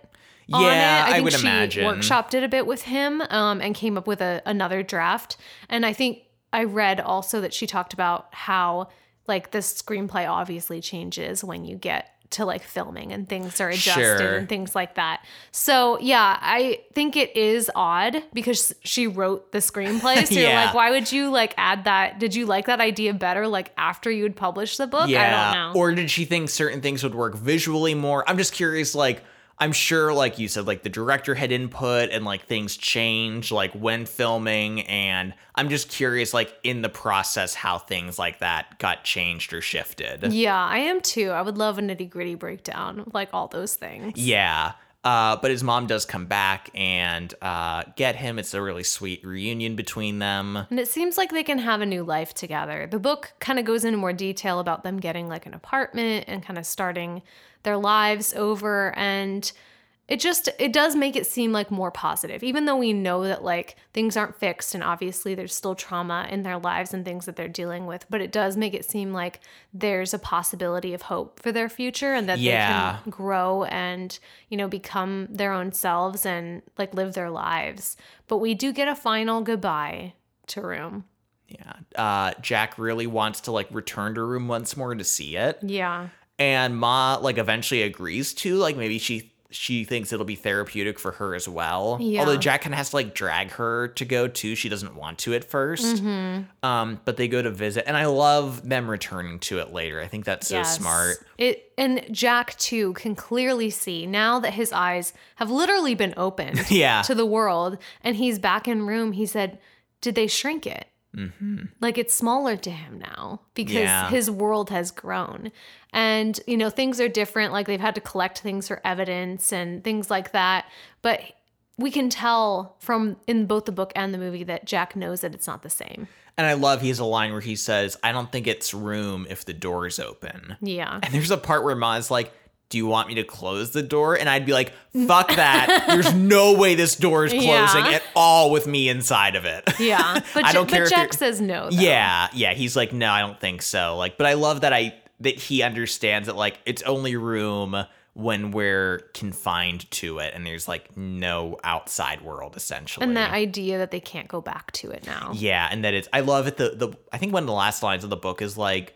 Yeah. I think would she imagine. workshopped it a bit with him um, and came up with a, another draft. And I think I read also that she talked about how like the screenplay obviously changes when you get to like filming and things are adjusted Sure. and things like that. So yeah, I think it is odd because she wrote the screenplay. So you're Yeah. like, why would you like add that? Did you like that idea better like after you had published the book? I don't know. Or did she think certain things would work visually more? I'm just curious, like, I'm sure, like you said, like the director had input and like things change, like when filming. And I'm just curious, like, in the process, how things like that got changed or shifted. Yeah, I am too. I would love a nitty gritty breakdown of like all those things. Yeah. Uh, but his mom does come back and uh, get him. It's a really sweet reunion between them. And it seems like they can have a new life together. The book kind of goes into more detail about them getting like an apartment and kind of starting their lives over and it just it does make it seem like more positive even though we know that like things aren't fixed and obviously there's still trauma in their lives and things that they're dealing with but it does make it seem like there's a possibility of hope for their future and that Yeah. they can grow and you know become their own selves and like live their lives but we do get a final goodbye to room Yeah. Uh, Jack really wants to like return to room once more to see it. yeah and Ma like eventually agrees to like maybe she she thinks it'll be therapeutic for her as well. Yeah. Although Jack kind of has to like drag her to go too. She doesn't want to at 1st Mm-hmm. Um, but they go to visit, and I love them returning to it later. I think that's so Yes. smart. It and Jack too can clearly see now that his eyes have literally been opened Yeah. to the world, and he's back in room. He said, "Did they shrink it? Mm-hmm. Like it's smaller to him now because Yeah. his world has grown, and you know things are different. Like they've had to collect things for evidence and things like that, but." We can tell from in both the book and the movie that Jack knows that it's not the same. And I love he has a line where he says, "I don't think it's room if the door's open." Yeah. And there's a part where Ma's like, Do you want me to close the door? And I'd be like, Fuck that. There's no way this door is closing Yeah. at all with me inside of it. Yeah. But, I don't care but Jack says no. Though. Yeah, yeah. He's like, no, I don't think so. Like, but I love that I that he understands that like it's only room when we're confined to it, and there's like no outside world essentially. And that idea that they can't go back to it now. yeah, and that it's. I love it. The the I think one of the last lines of the book is like.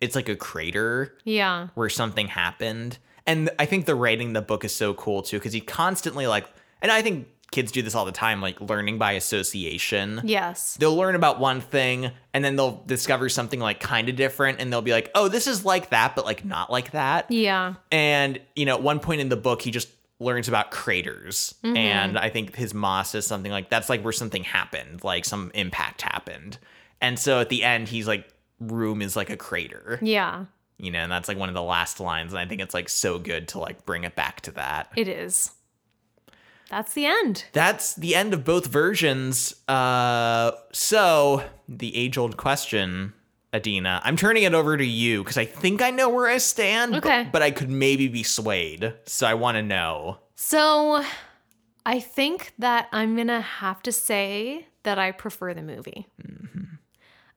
it's like a crater Yeah. where something happened. And I think the writing in the book is so cool too, because he constantly like, and I think kids do this all the time, like learning by association. Yes. They'll learn about one thing and then they'll discover something like kind of different and they'll be like, oh, this is like that, but like not like that. Yeah. And, you know, at one point in the book, he just learns about craters. Mm-hmm. And I think his moss is something like that's like where something happened, like some impact happened. And so at the end, he's like, room is like a crater, Yeah. you know, and that's like one of the last lines. And I think it's like so good to like bring it back to that. It is. That's the end. That's the end of both versions. Uh, so the age old question. Adina, I'm turning it over to you because I think I know where I stand, but- Okay. but I could maybe be swayed. So I want to know. So I think that I'm going to have to say that I prefer the movie.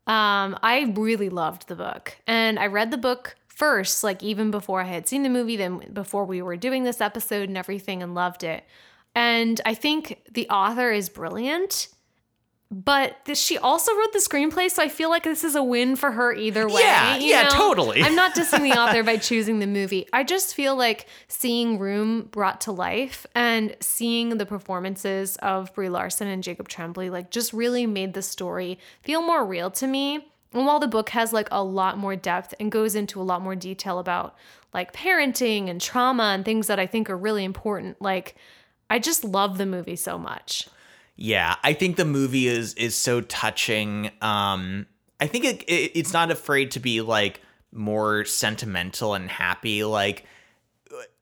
Um, I really loved the book. And I read the book first, like even before I had seen the movie, then before we were doing this episode and everything, and loved it. And I think the author is brilliant. But th- she also wrote the screenplay, so I feel like this is a win for her either way. Yeah, you yeah, know? totally. I'm not dissing the author by choosing the movie. I just feel like seeing Room brought to life and seeing the performances of Brie Larson and Jacob Tremblay like just really made the story feel more real to me. And while the book has like a lot more depth and goes into a lot more detail about like parenting and trauma and things that I think are really important, like I just love the movie so much. Yeah, I think the movie is is so touching. Um, I think it, it it's not afraid to be like more sentimental and happy. Like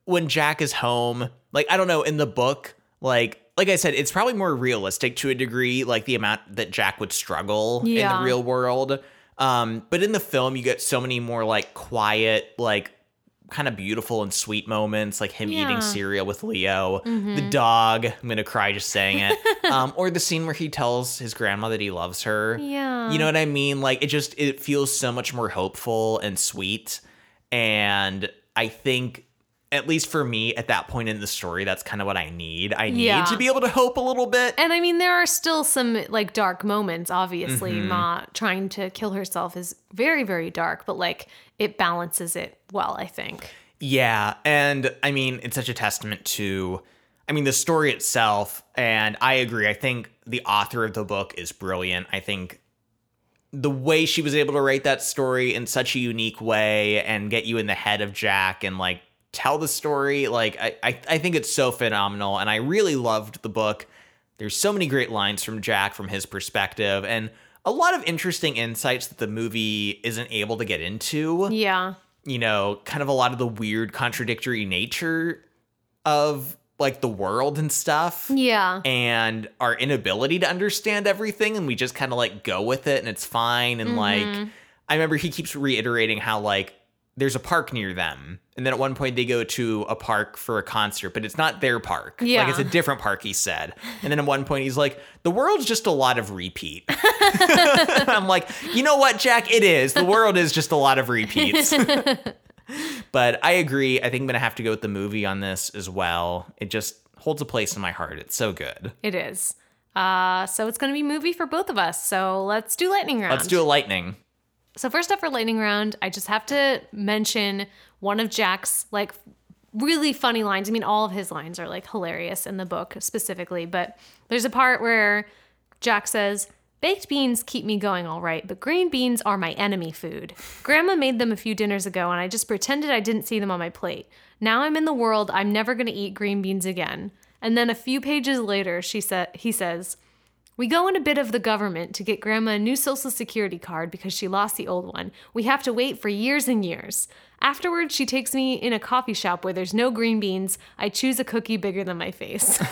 when Jack is home, like I don't know in the book, like like I said, it's probably more realistic to a degree, like the amount that Jack would struggle in the real world. Um, but in the film, you get so many more like quiet, like kind of beautiful and sweet moments, like him Yeah. eating cereal with Leo, the dog. I'm gonna cry just saying it. um, or the scene where he tells his grandma that he loves her. Yeah. You know what I mean? Like it just it feels so much more hopeful and sweet. And I think at least for me at that point in the story, that's kind of what I need. I need Yeah. to be able to hope a little bit. And I mean, there are still some like dark moments. Obviously, Mm-hmm. Ma trying to kill herself is very, very dark, but like it balances it well, I think. Yeah, and I mean, it's such a testament to I mean, the story itself, and I agree. I think the author of the book is brilliant. I think the way she was able to write that story in such a unique way and get you in the head of Jack and like tell the story, like I, I, I think it's so phenomenal. And I really loved the book. There's so many great lines from Jack from his perspective and a lot of interesting insights that the movie isn't able to get into Yeah. you know, kind of a lot of the weird contradictory nature of like the world and stuff Yeah. and our inability to understand everything and we just kind of like go with it and it's fine and like mm-hmm. I remember he keeps reiterating how like there's a park near them and then at one point they go to a park for a concert but it's not their park. Yeah. like it's a different park he said. And then at one point he's like the world's just a lot of repeat. I'm like you know what jack? It is. The world is just a lot of repeats. But i agree. I think i'm gonna have to go with the movie on this as well. It just holds a place in my heart. It's so good. It is. Uh, so it's going to be movie for both of us. So let's do lightning round. let's do a lightning So first up for lightning round, I just have to mention one of Jack's like really funny lines. I mean, all of his lines are like hilarious in the book specifically, but there's a part where Jack says, Baked beans keep me going all right, but green beans are my enemy food. Grandma made them a few dinners ago, and I just pretended I didn't see them on my plate. Now I'm in the world, I'm never gonna eat green beans again. And then a few pages later, she said he says, we go in a bit of the government to get Grandma a new Social Security card because she lost the old one. We have to wait for years and years. Afterwards, she takes me in a coffee shop where there's no green beans. I choose a cookie bigger than my face.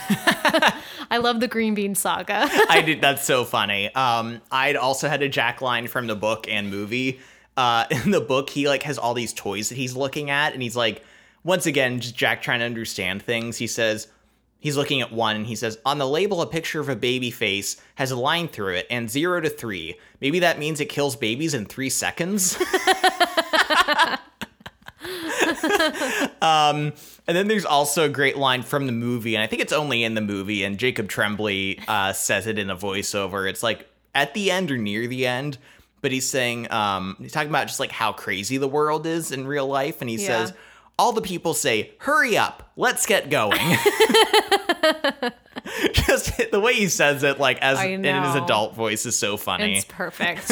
I love the green bean saga. I did. That's so funny. Um, I'd also had a Jack line from the book and movie. Uh, in the book, he like has all these toys that he's looking at, and he's like, once again, just Jack trying to understand things. He says he's looking at one, and he says, on the label, a picture of a baby face has a line through it, and zero to three. Maybe that means it kills babies in three seconds. Um, and then there's also a great line from the movie, and I think it's only in the movie, and Jacob Tremblay uh, says it in a voiceover. It's like at the end or near the end, but he's saying um he's talking about just like how crazy the world is in real life and he Yeah. says all the people say hurry up let's get going just the way he says it like as in his adult voice is so funny It's perfect.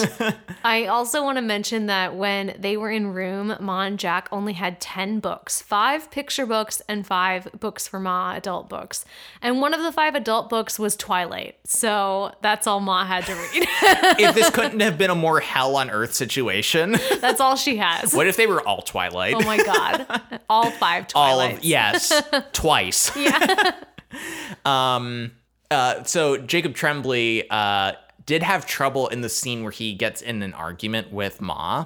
I also want to mention that when they were in room, Ma and Jack only had 10 books five picture books and five books for Ma adult books. And one of the five adult books was Twilight. So that's all Ma had to read. if this couldn't have been a more hell on earth situation that's all she has. what if they were all twilight Oh my God. All five all of yes twice Yeah. Um uh so jacob tremblay uh did have trouble in the scene where he gets in an argument with ma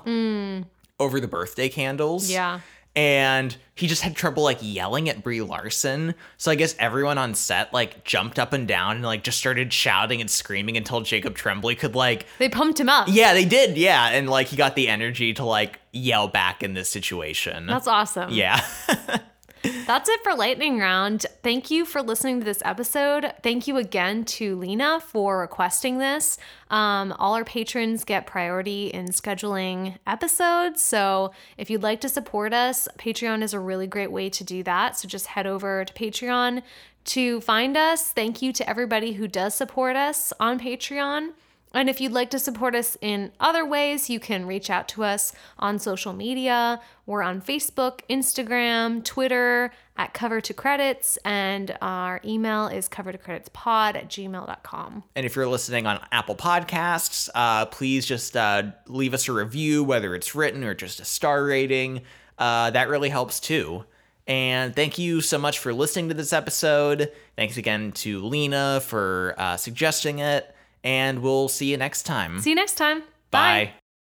over the birthday candles Mm. Yeah. and he just had trouble like yelling at brie larson so i guess everyone on set like jumped up and down and like just started shouting and screaming until jacob tremblay could like They pumped him up. yeah they did yeah and like he got the energy to like yell back in this situation That's awesome. yeah That's it for Lightning Round. Thank you for listening to this episode. Thank you again to Lena for requesting this. Um, all our patrons get priority in scheduling episodes. So if you'd like to support us, Patreon is a really great way to do that. So just head over to Patreon to find us. Thank you to everybody who does support us on Patreon. And if you'd like to support us in other ways, you can reach out to us on social media. We're on Facebook, Instagram, Twitter at Cover to Credits, and our email is cover to credits pod at gmail.com. And if you're listening on Apple Podcasts, uh, please just uh, leave us a review, whether it's written or just a star rating. Uh, that really helps too. And thank you so much for listening to this episode. Thanks again to Lena for uh, suggesting it. And we'll see you next time. See you next time. Bye.